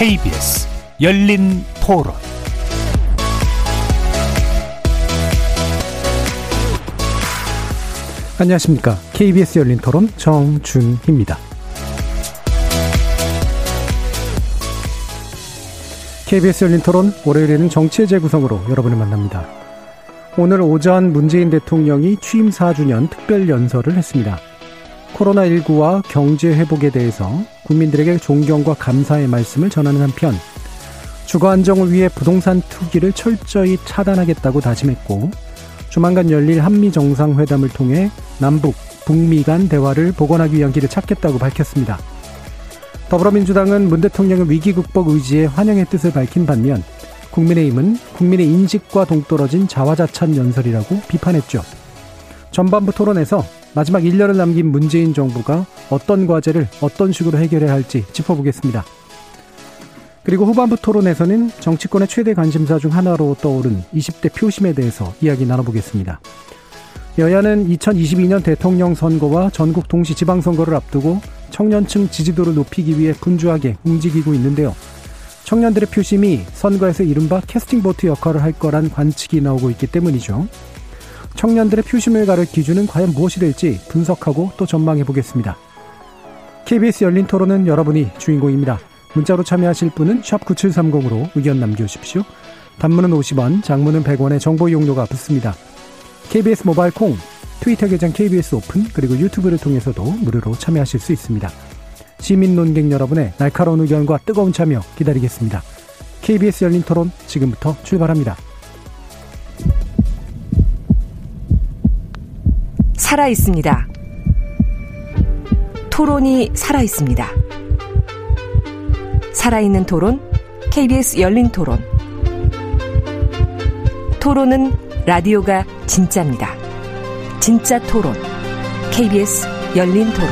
KBS 열린 토론 안녕하십니까. KBS 열린 토론 정준희입니다. KBS 열린 토론 월요일에는 정치의 재구성으로 여러분을 만납니다. 오늘 오전 문재인 대통령이 취임 4주년 특별 연설을 했습니다. 코로나19와 경제 회복에 대해서 국민들에게 존경과 감사의 말씀을 전하는 한편 주거 안정을 위해 부동산 투기를 철저히 차단하겠다고 다짐했고 조만간 열릴 한미 정상회담을 통해 남북, 북미 간 대화를 복원하기 위한 길을 찾겠다고 밝혔습니다. 더불어민주당은 문 대통령의 위기 극복 의지에 환영의 뜻을 밝힌 반면 국민의힘은 국민의 인식과 동떨어진 자화자찬 연설이라고 비판했죠. 전반부 토론에서 마지막 1년을 남긴 문재인 정부가 어떤 과제를 어떤 식으로 해결해야 할지 짚어보겠습니다. 그리고 후반부 토론에서는 정치권의 최대 관심사 중 하나로 떠오른 20대 표심에 대해서 이야기 나눠보겠습니다. 여야는 2022년 대통령 선거와 전국 동시 지방선거를 앞두고 청년층 지지도를 높이기 위해 분주하게 움직이고 있는데요. 청년들의 표심이 선거에서 이른바 캐스팅 보트 역할을 할 거란 관측이 나오고 있기 때문이죠. 청년들의 표심을 가를 기준은 과연 무엇이 될지 분석하고 또 전망해 보겠습니다. KBS 열린 토론은 여러분이 주인공입니다. 문자로 참여하실 분은 9730으로 의견 남겨주십시오. 단문은 50원, 장문은 100원의 정보 이용료가 붙습니다. KBS 모바일 콩, 트위터 계정 KBS 오픈, 그리고 유튜브를 통해서도 무료로 참여하실 수 있습니다. 시민 논객 여러분의 날카로운 의견과 뜨거운 참여 기다리겠습니다. KBS 열린 토론 지금부터 출발합니다. 살아 있습니다. 토론이 살아 있습니다. 살아있는 토론, KBS 열린 토론. 토론은 라디오가 진짜입니다. 진짜 토론, KBS 열린 토론.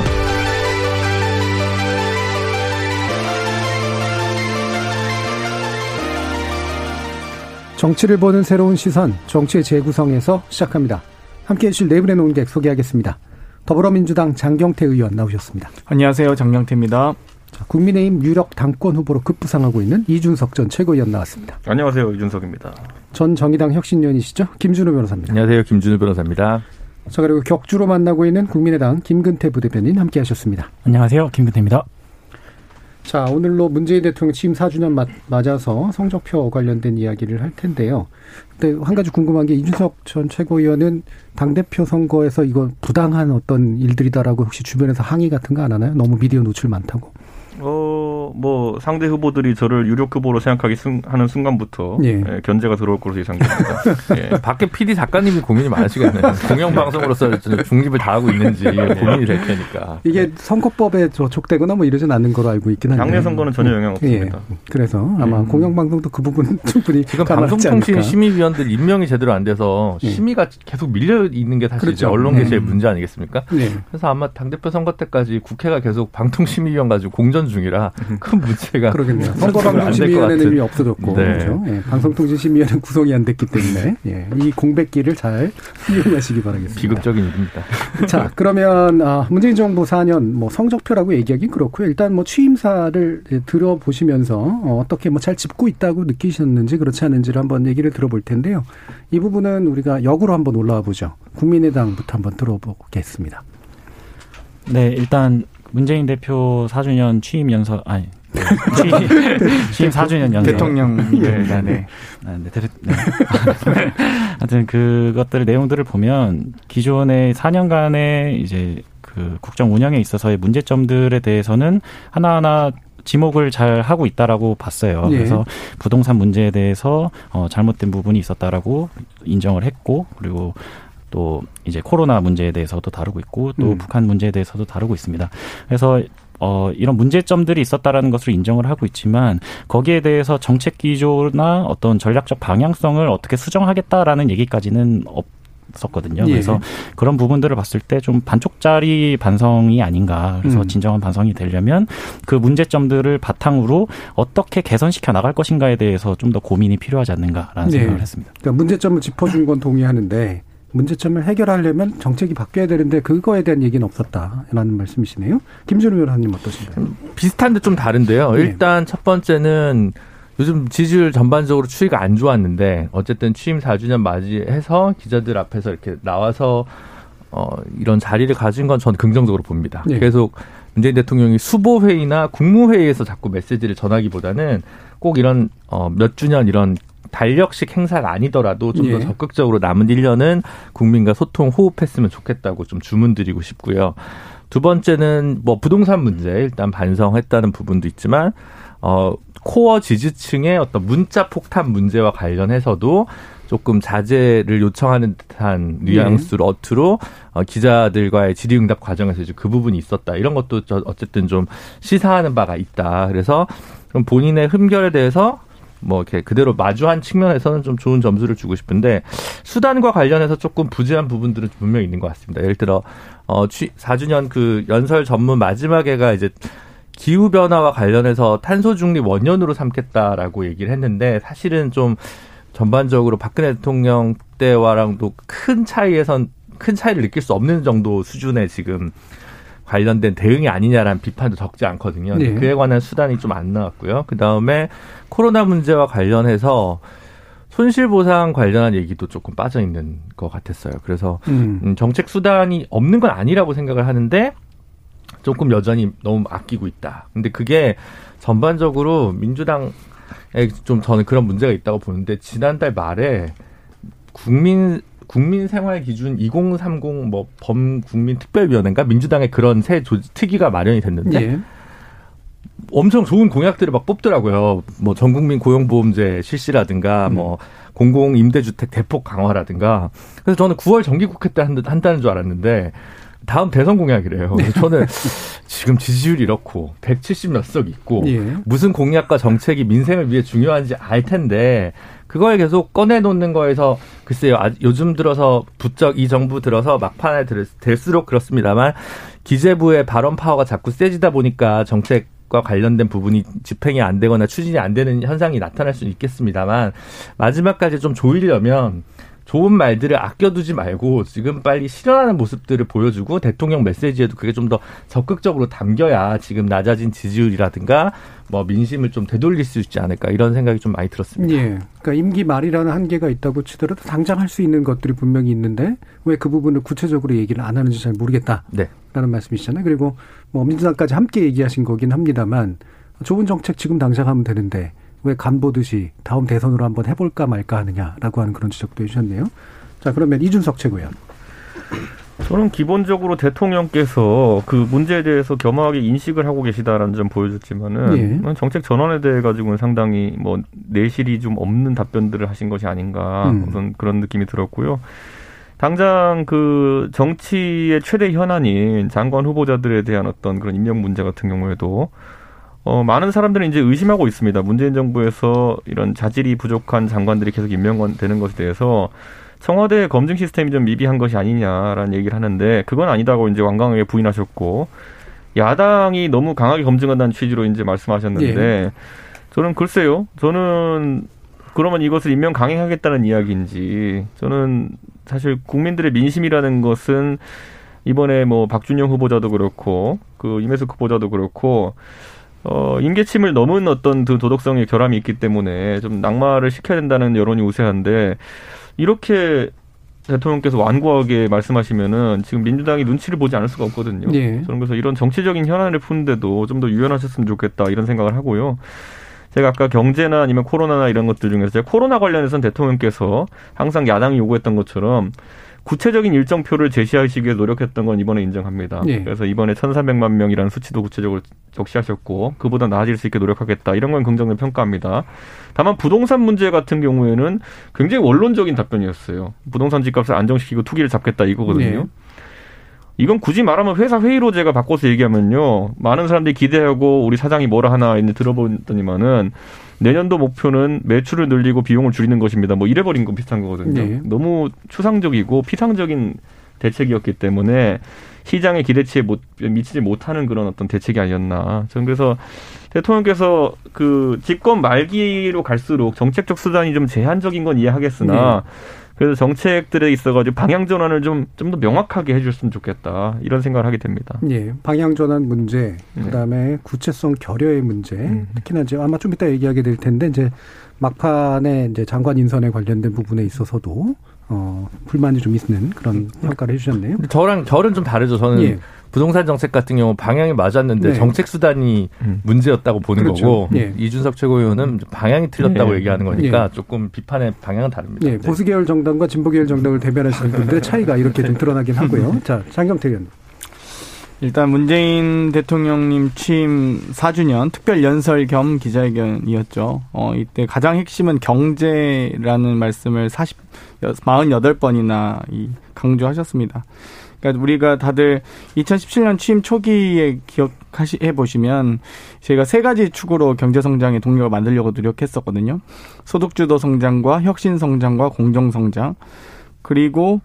정치를 보는 새로운 시선, 정치의 재구성에서 시작합니다. 함께 해 주실 네 분의 논객 소개하겠습니다. 더불어민주당 장경태 의원 나오셨습니다. 안녕하세요. 장경태입니다. 자, 국민의힘 유력 당권 후보로 급부상하고 있는 이준석 전 최고위원 나왔습니다. 안녕하세요. 이준석입니다. 전 정의당 혁신위원이시죠? 김준우 변호사입니다. 안녕하세요. 김준우 변호사입니다. 자, 그리고 격주로 만나고 있는 국민의당 김근태 부대변인 함께 하셨습니다. 안녕하세요. 김근태입니다. 자, 오늘로 문재인 대통령 취임 4주년 맞아서 성적표 관련된 이야기를 할 텐데요. 근데 한 가지 궁금한 게 이준석 전 최고위원은 당 대표 선거에서 이거 부당한 어떤 일들이다라고 혹시 주변에서 항의 같은 거 안 하나요? 너무 미디어 노출 많다고. 어, 뭐, 상대 후보들이 저를 유력 후보로 생각하기 순, 하는 순간부터 예. 예, 견제가 들어올 것으로 예상됩니다. 예. 밖에 PD 작가님이 고민이 많으시겠네요. 공영방송으로서 중립을 다하고 있는지 고민이 될 테니까. 이게 선거법에 저촉되거나 뭐 이러진 않는 걸로 알고 있긴 한데. 당내 선거는 전혀 영향 없습니다. 예. 그래서 아마 음. 공영방송도 그 부분 충분히 지금 방송통신 심의위원들 임명이 제대로 안 돼서 예. 심의가 계속 밀려 있는 게 사실 그렇죠. 언론 개시의 음. 문제 아니겠습니까? 네. 그래서 아마 당대표 선거 때까지 국회가 계속 방통심의위원 가지고 공전 중이라 큰 문제가 그러겠네요. 선거방송심의위원회는 이미 없어졌고 네. 그렇죠? 예, 방송통신심의위원회 구성이 안 됐기 때문에 예, 이 공백기를 잘 이용하시기 바라겠습니다. 비극적인 일입니다. 자 그러면 아, 문재인 정부 4년 뭐 성적표라고 얘기하긴 그렇고요. 일단 뭐 취임사를 들어보시면서 어, 어떻게 뭐 잘 짚고 있다고 느끼셨는지 그렇지 않은지를 한번 얘기를 들어볼 텐데요. 이 부분은 우리가 역으로 한번 올라와 보죠. 국민의당부터 한번 들어보겠습니다. 네, 일단 문재인 대표 4주년 취임 연설 아니 네. 취임, 4주년 연설 대통령 네, 네. 네. 아, 네, 네. 네. 하여튼 그것들 내용들을 보면 기존의 4년간의 이제 그 국정 운영에 있어서의 문제점들에 대해서는 하나하나 지목을 잘 하고 있다라고 봤어요. 예. 그래서 부동산 문제에 대해서 어 잘못된 부분이 있었다라고 인정을 했고 그리고 또 이제 코로나 문제에 대해서도 다루고 있고 또 음. 북한 문제에 대해서도 다루고 있습니다. 그래서 어, 이런 문제점들이 있었다라는 것을 인정을 하고 있지만 거기에 대해서 정책 기조나 어떤 전략적 방향성을 어떻게 수정하겠다라는 얘기까지는 없 었거든요. 예. 그래서 그런 부분들을 봤을 때 좀 반쪽짜리 반성이 아닌가. 그래서 음. 진정한 반성이 되려면 그 문제점들을 바탕으로 어떻게 개선시켜 나갈 것인가에 대해서 좀 더 고민이 필요하지 않는가라는 네. 생각을 했습니다. 그러니까 문제점을 짚어준 건 동의하는데 문제점을 해결하려면 정책이 바뀌어야 되는데 그거에 대한 얘기는 없었다라는 말씀이시네요. 김준우 변호사님 어떠신가요? 비슷한데 좀 다른데요. 네. 일단 첫 번째는 요즘 지지율 전반적으로 추이가 안 좋았는데 어쨌든 취임 4주년 맞이해서 기자들 앞에서 이렇게 나와서 어 이런 자리를 가진 건 저는 긍정적으로 봅니다. 네. 계속 문재인 대통령이 수보 회의나 국무회의에서 자꾸 메시지를 전하기보다는 꼭 이런 어몇 주년 이런 달력식 행사가 아니더라도 좀더 예. 적극적으로 남은 1년은 국민과 소통 호흡했으면 좋겠다고 좀 주문드리고 싶고요. 두 번째는 뭐 부동산 문제 일단 반성했다는 부분도 있지만 어 코어 지지층의 어떤 문자 폭탄 문제와 관련해서도 조금 자제를 요청하는 듯한 뉘앙스로 예. 어투로 어, 기자들과의 질의응답 과정에서 이제 그 부분이 있었다 이런 것도 저 어쨌든 좀 시사하는 바가 있다 그래서 좀 본인의 흠결에 대해서 뭐 이렇게 그대로 마주한 측면에서는 좀 좋은 점수를 주고 싶은데 수단과 관련해서 조금 부재한 부분들은 분명히 있는 것 같습니다. 예를 들어 어 4주년 그 연설 전문 마지막에가 이제 기후 변화와 관련해서 탄소 중립 원년으로 삼겠다라고 얘기를 했는데 사실은 좀 전반적으로 박근혜 대통령 때와랑도 큰 차이에선 큰 차이를 느낄 수 없는 정도 수준의 지금 관련된 대응이 아니냐라는 비판도 적지 않거든요. 네. 그에 관한 수단이 좀 안 나왔고요. 그 다음에 코로나 문제와 관련해서 손실보상 관련한 얘기도 조금 빠져 있는 것 같았어요. 그래서 음. 음. 정책 수단이 없는 건 아니라고 생각을 하는데 조금 여전히 너무 아끼고 있다. 근데 그게 전반적으로 민주당에 좀 저는 그런 문제가 있다고 보는데 지난달 말에 국민 국민 생활 기준 2030 뭐 범국민 특별위원회인가 민주당의 그런 새 조직 특위가 마련이 됐는데 예. 엄청 좋은 공약들을 막 뽑더라고요. 뭐 전국민 고용보험제 실시라든가 음. 뭐 공공 임대주택 대폭 강화라든가. 그래서 저는 9월 정기국회 때 한다는 줄 알았는데 다음 대선 공약이래요. 네. 저는 지금 지지율 이렇고 170몇 석 있고 예. 무슨 공약과 정책이 민생을 위해 중요한지 알 텐데 그걸 계속 꺼내놓는 거에서 글쎄요 아, 요즘 들어서 부쩍 이 정부 들어서 막판에 될수록 그렇습니다만 기재부의 발언 파워가 자꾸 세지다 보니까 정책 과 관련된 부분이 집행이 안 되거나 추진이 안 되는 현상이 나타날 수는 있겠습니다만 마지막까지 좀 조이려면 좋은 말들을 아껴두지 말고 지금 빨리 실현하는 모습들을 보여주고 대통령 메시지에도 그게 좀 더 적극적으로 담겨야 지금 낮아진 지지율이라든가 뭐 민심을 좀 되돌릴 수 있지 않을까 이런 생각이 좀 많이 들었습니다. 예. 그러니까 임기 말이라는 한계가 있다고 치더라도 당장 할 수 있는 것들이 분명히 있는데 왜 그 부분을 구체적으로 얘기를 안 하는지 잘 모르겠다. 네. 라는 말씀이시잖아요. 그리고 뭐 민주당까지 함께 얘기하신 거긴 합니다만 좋은 정책 지금 당장 하면 되는데 왜 간 보듯이 다음 대선으로 한번 해볼까 말까 하느냐라고 하는 그런 지적도 해주셨네요. 자 그러면 이준석 최고위원. 저는 기본적으로 대통령께서 그 문제에 대해서 겸허하게 인식을 하고 계시다라는 점 보여줬지만은 예. 정책 전환에 대해 가지고는 상당히 뭐 내실이 좀 없는 답변들을 하신 것이 아닌가 음. 그런 그런 느낌이 들었고요. 당장 그 정치의 최대 현안인 장관 후보자들에 대한 어떤 그런 임명 문제 같은 경우에도 어, 많은 사람들은 이제 의심하고 있습니다. 문재인 정부에서 이런 자질이 부족한 장관들이 계속 임명되는 것에 대해서 청와대 검증 시스템이 좀 미비한 것이 아니냐라는 얘기를 하는데 그건 아니다고 이제 완강하게 부인하셨고 야당이 너무 강하게 검증한다는 취지로 이제 말씀하셨는데 예. 저는 글쎄요. 저는 그러면 이것을 임명 강행하겠다는 이야기인지 저는 사실 국민들의 민심이라는 것은 이번에 뭐 박준영 후보자도 그렇고 그 임혜숙 후보자도 그렇고 어, 인계침을 넘은 어떤 그 도덕성의 결함이 있기 때문에 좀 낙마를 시켜야 된다는 여론이 우세한데 이렇게 대통령께서 완고하게 말씀하시면은 지금 민주당이 눈치를 보지 않을 수가 없거든요. 네. 저는 그래서 이런 정치적인 현안을 푸는데도 좀 더 유연하셨으면 좋겠다 이런 생각을 하고요. 제가 아까 경제나 아니면 코로나나 이런 것들 중에서 제가 코로나 관련해서는 대통령께서 항상 야당이 요구했던 것처럼 구체적인 일정표를 제시하시기 위해 노력했던 건 이번에 인정합니다. 네. 그래서 이번에 1,400만 명이라는 수치도 구체적으로 적시하셨고 그보다 나아질 수 있게 노력하겠다. 이런 건 긍정을 평가합니다. 다만 부동산 문제 같은 경우에는 굉장히 원론적인 답변이었어요. 부동산 집값을 안정시키고 투기를 잡겠다 이거거든요. 네. 이건 굳이 말하면 회사 회의로 제가 바꿔서 얘기하면요. 많은 사람들이 기대하고 우리 사장이 뭐라 하나 이제 들어보더니만은 내년도 목표는 매출을 늘리고 비용을 줄이는 것입니다. 뭐 이래버린 건 비슷한 거거든요. 네. 너무 추상적이고 피상적인 대책이었기 때문에 시장의 기대치에 못, 미치지 못하는 그런 어떤 대책이 아니었나. 저는 그래서 대통령께서 그 집권 말기로 갈수록 정책적 수단이 좀 제한적인 건 이해하겠으나 네. 그래서 정책들에 있어가지고 방향 전환을 좀 좀 더 명확하게 해줬으면 좋겠다 이런 생각을 하게 됩니다. 예, 방향 전환 문제, 네. 그다음에 구체성 결여의 문제, 음. 특히나 이제 아마 좀 이따 얘기하게 될 텐데 이제 막판에 이제 장관 인선에 관련된 부분에 있어서도 어, 불만이 좀 있는 그런 평가를 해주셨네요. 저랑 결은 좀 다르죠. 저는 예. 부동산 정책 같은 경우 방향이 맞았는데 네. 정책 수단이 음. 문제였다고 보는 그렇죠. 거고 예. 이준석 최고위원은 방향이 틀렸다고 예. 얘기하는 거니까 예. 조금 비판의 방향은 다릅니다. 예. 네. 보수 계열 정당과 진보 계열 정당을 대변하시는 분들의 차이가 이렇게 좀 드러나긴 하고요. 자, 장경태 의원. 일단 문재인 대통령님 취임 4주년 특별 연설 겸 기자회견이었죠. 어, 이때 가장 핵심은 경제라는 말씀을 40, 48번이나 이 강조하셨습니다. 그러니까 우리가 다들 2017년 취임 초기에 기억하시 해 보시면 저희가 세 가지 축으로 경제 성장의 동력을 만들려고 노력했었거든요. 소득 주도 성장과 혁신 성장과 공정 성장. 그리고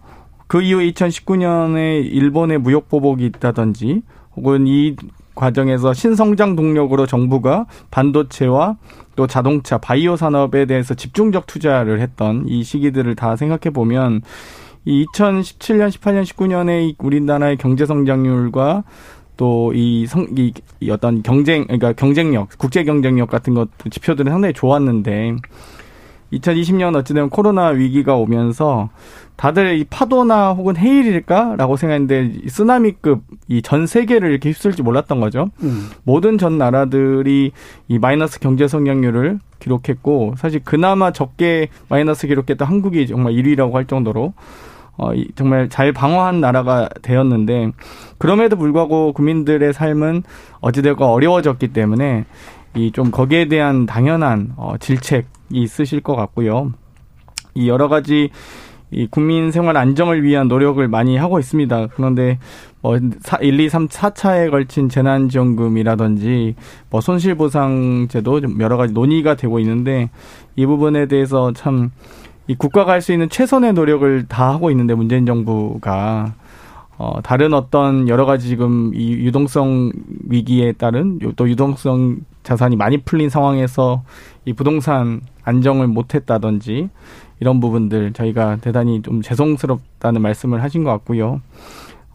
그 이후 2019년에 일본의 무역 보복이 있다든지 혹은 이 과정에서 신성장 동력으로 정부가 반도체와 또 자동차, 바이오 산업에 대해서 집중적 투자를 했던 이 시기들을 다 생각해 보면 이 2017년, 18년, 19년에 우리나라의 경제 성장률과 또이 성, 이, 이 어떤 경쟁, 그러니까 경쟁력, 국제 경쟁력 같은 것 지표들은 상당히 좋았는데 2020년 어찌되면 코로나 위기가 오면서 다들 이 파도나 혹은 해일일까라고 생각했는데 쓰나미급 이 전 세계를 이렇게 휩쓸지 몰랐던 거죠. 음. 모든 전 나라들이 이 마이너스 경제 성장률을 기록했고 사실 그나마 적게 마이너스 기록했던 한국이 정말 1위라고 할 정도로 어, 정말 잘 방어한 나라가 되었는데 그럼에도 불구하고 국민들의 삶은 어찌되고 어려워졌기 때문에 이 좀 거기에 대한 당연한 어, 질책이 있으실 것 같고요. 이 여러 가지 이 국민 생활 안정을 위한 노력을 많이 하고 있습니다. 그런데 뭐 1, 2, 3, 4차에 걸친 재난지원금이라든지 뭐 손실보상제도 좀 여러 가지 논의가 되고 있는데 이 부분에 대해서 참 이 국가가 할 수 있는 최선의 노력을 다 하고 있는데 문재인 정부가 어, 다른 어떤 여러 가지 지금 이 유동성 위기에 따른 또 유동성 자산이 많이 풀린 상황에서 이 부동산 안정을 못했다든지 이런 부분들 저희가 대단히 좀 죄송스럽다는 말씀을 하신 것 같고요.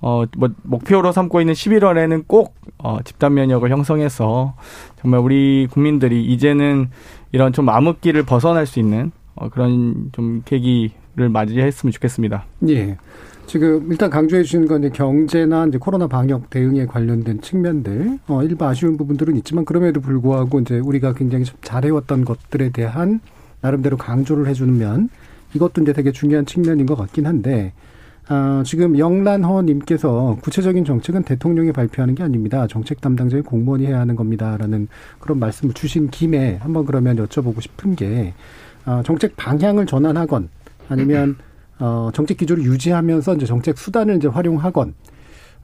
어, 뭐, 목표로 삼고 있는 11월에는 꼭, 어, 집단 면역을 형성해서 정말 우리 국민들이 이제는 이런 좀 암흑기를 벗어날 수 있는, 어, 그런 좀 계기를 맞이했으면 좋겠습니다. 예. 지금 일단 강조해 주신 건 이제 경제나 이제 코로나 방역 대응에 관련된 측면들, 어, 일부 아쉬운 부분들은 있지만 그럼에도 불구하고 이제 우리가 굉장히 잘해왔던 것들에 대한 나름대로 강조를 해주는 면 이것도 이제 되게 중요한 측면인 것 같긴 한데 아, 지금 영란허님께서 구체적인 정책은 대통령이 발표하는 게 아닙니다. 정책 담당자의 공무원이 해야 하는 겁니다라는 그런 말씀을 주신 김에 한번 그러면 여쭤보고 싶은 게 아, 정책 방향을 전환하건 아니면 어, 정책 기조를 유지하면서 이제 정책 수단을 이제 활용하건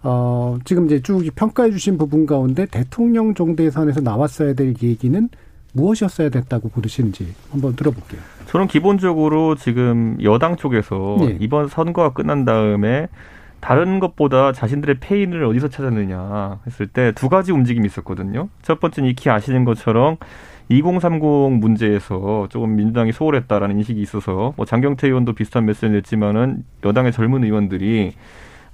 어, 지금 이제 쭉 평가해 주신 부분 가운데 대통령 정도의 선에서 나왔어야 될 얘기는 무엇이었어야 됐다고 보시는지 한번 들어볼게요. 저는 기본적으로 지금 여당 쪽에서 네. 이번 선거가 끝난 다음에 다른 것보다 자신들의 페인을 어디서 찾았느냐 했을 때 두 가지 움직임이 있었거든요. 첫 번째는 익히 아시는 것처럼 2030 문제에서 조금 민주당이 소홀했다라는 인식이 있어서 뭐 장경태 의원도 비슷한 메시지를 냈지만은 여당의 젊은 의원들이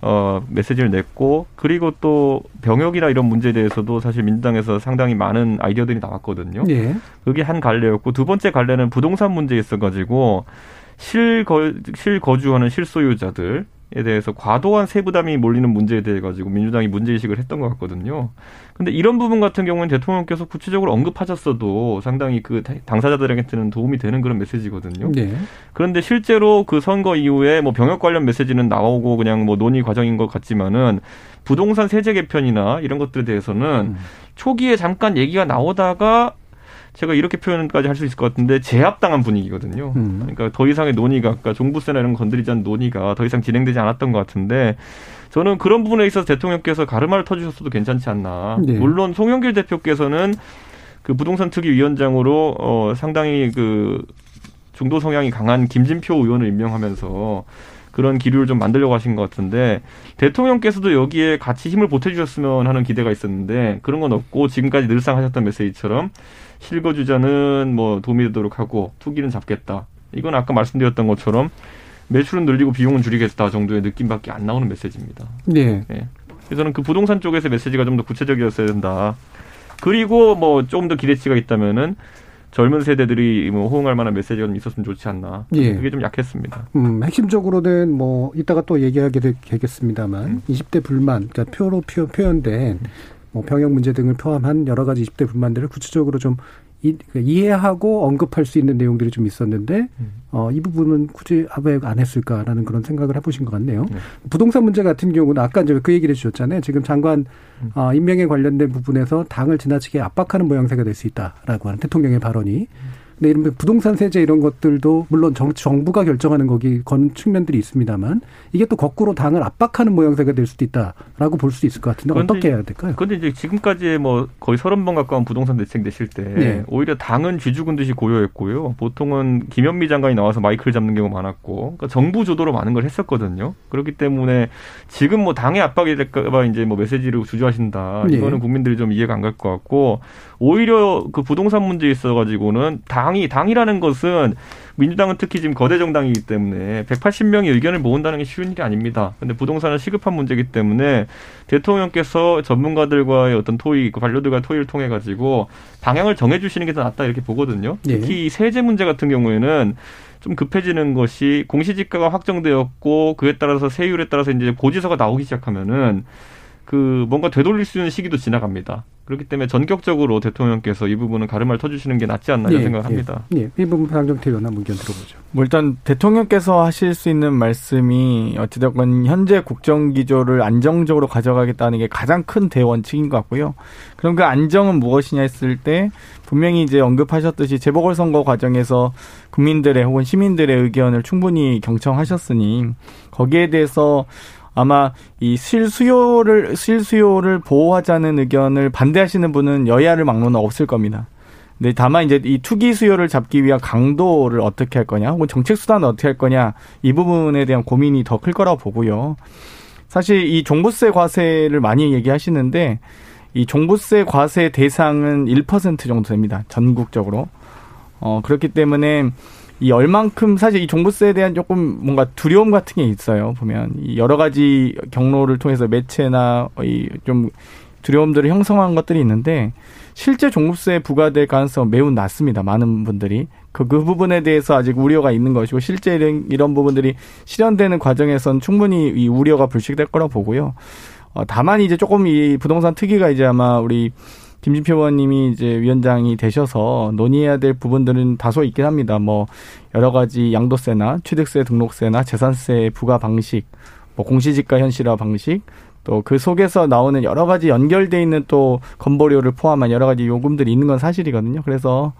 어, 메시지를 냈고 그리고 또 병역이나 이런 문제에 대해서도 사실 민주당에서 상당히 많은 아이디어들이 나왔거든요. 예. 그게 한 갈래였고 두 번째 갈래는 부동산 문제에 있어 가지고 실거 실거주하는 실소유자들 에 대해서 과도한 세부담이 몰리는 문제에 대해 가지고 민주당이 문제의식을 했던 것 같거든요. 근데 이런 부분 같은 경우는 대통령께서 구체적으로 언급하셨어도 상당히 그 당사자들에게는 도움이 되는 그런 메시지거든요. 네. 그런데 실제로 그 선거 이후에 뭐 병역 관련 메시지는 나오고 그냥 뭐 논의 과정인 것 같지만은 부동산 세제 개편이나 이런 것들에 대해서는 음. 초기에 잠깐 얘기가 나오다가 제가 이렇게 표현까지 할 수 있을 것 같은데 제압당한 분위기거든요. 음. 그러니까 더 이상의 논의가 아까 종부세나 이런 않은 논의가 더 이상 진행되지 않았던 것 같은데 저는 그런 부분에 있어서 대통령께서 가르마를 터주셨어도 괜찮지 않나. 네. 물론 송영길 대표께서는 그 부동산 특위 위원장으로 어 상당히 그 중도 성향이 강한 김진표 의원을 임명하면서 그런 기류를 좀 만들려고 하신 것 같은데 대통령께서도 여기에 같이 힘을 보태주셨으면 하는 기대가 있었는데 그런 건 없고 지금까지 늘상 하셨던 메시지처럼 실거 주자는 뭐 도움이 되도록 하고 투기는 잡겠다. 이건 아까 말씀드렸던 것처럼 매출은 늘리고 비용은 줄이겠다 정도의 느낌밖에 안 나오는 메시지입니다. 네. 네. 그래서 는 그 부동산 쪽에서 메시지가 좀 더 구체적이었어야 된다. 그리고 뭐 조금 더 기대치가 있다면은 젊은 세대들이 뭐 호응할 만한 메시지가 좀 있었으면 좋지 않나. 예. 그게 좀 약했습니다. 음, 핵심적으로는 뭐 이따가 또 얘기하게 되겠습니다만 음. 20대 불만, 그러니까 표로 표, 표현된 뭐 병역 문제 등을 포함한 여러 가지 20대 불만들을 구체적으로 좀 이, 그 이해하고 언급할 수 있는 내용들이 좀 있었는데 음. 어, 이 부분은 굳이 왜 안 했을까라는 그런 생각을 해보신 것 같네요. 네. 부동산 문제 같은 경우는 아까 이제 그 얘기를 해주셨잖아요. 지금 장관 음. 어, 임명에 관련된 부분에서 당을 지나치게 압박하는 모양새가 될 수 있다라고 하는 대통령의 발언이 음. 근데 이런 부동산 세제 이런 것들도 물론 정, 정부가 결정하는 거기 건 측면들이 있습니다만 이게 또 거꾸로 당을 압박하는 모양새가 될 수도 있다라고 볼 수 있을 것 같은데 어떻게 해야 될까요? 그런데 이제 지금까지 뭐 거의 서른 번 가까운 부동산 대책 내실 때 네. 오히려 당은 쥐죽은 듯이 고요했고요. 보통은 김현미 장관이 나와서 마이크를 잡는 경우가 많았고 그러니까 정부 주도로 많은 걸 했었거든요. 그렇기 때문에 지금 뭐 당의 압박이 될까봐 이제 뭐 메시지를 주저하신다. 네. 이거는 국민들이 좀 이해가 안 갈 것 같고 오히려 그 부동산 문제에 있어가지고는 당이 당이라는 것은 민주당은 특히 지금 거대 정당이기 때문에 180명이 의견을 모은다는 게 쉬운 일이 아닙니다. 근데 부동산은 시급한 문제이기 때문에 대통령께서 전문가들과의 어떤 토의, 그 관료들과 토의를 통해 가지고 방향을 정해 주시는 게 더 낫다 이렇게 보거든요. 예. 특히 세제 문제 같은 경우에는 좀 급해지는 것이 공시지가가 확정되었고 그에 따라서 세율에 따라서 이제 고지서가 나오기 시작하면은 그 뭔가 되돌릴 수 있는 시기도 지나갑니다. 그렇기 때문에 전격적으로 대통령께서 이 부분은 가르마를 터주시는 게 낫지 않나 예, 생각을 합니다. 예, 예. 이 부분 장정태 의원 한 의견 들어보죠. 뭐 일단 대통령께서 하실 수 있는 말씀이 어찌됐건 현재 국정 기조를 안정적으로 가져가겠다는 게 가장 큰 대원칙인 것 같고요. 그럼 그 안정은 무엇이냐 했을 때 분명히 이제 언급하셨듯이 재보궐 선거 과정에서 국민들의 혹은 시민들의 의견을 충분히 경청하셨으니 거기에 대해서 아마 이 실수요를 실수요를 보호하자는 의견을 반대하시는 분은 여야를 막론은 없을 겁니다. 근데 다만 이제 이 투기 수요를 잡기 위한 강도를 어떻게 할 거냐, 혹은 정책 수단을 어떻게 할 거냐 이 부분에 대한 고민이 더 클 거라고 보고요. 사실 이 종부세 과세를 많이 얘기하시는데 이 종부세 과세 대상은 1% 정도 됩니다. 전국적으로. 어 그렇기 때문에 이 얼만큼 사실 이 종부세에 대한 조금 뭔가 두려움 같은 게 있어요. 보면 이 여러 가지 경로를 통해서 매체나 이 좀 두려움들을 형성한 것들이 있는데 실제 종부세 부과될 가능성 매우 낮습니다. 많은 분들이 그, 그 부분에 대해서 아직 우려가 있는 것이고 실제 이런, 이런 부분들이 실현되는 과정에선 충분히 이 우려가 불식될 거라 보고요. 어, 다만 이제 조금 이 부동산 특위가 이제 아마 우리 김진표 의원님이 이제 위원장이 되셔서 논의해야 될 부분들은 다소 있긴 합니다. 뭐 여러 가지 양도세나 취득세 등록세나 재산세 부과 방식, 뭐 공시지가 현실화 방식, 또 그 속에서 나오는 여러 가지 연결돼 있는 또 건보료를 포함한 여러 가지 요금들이 있는 건 사실이거든요. 그래서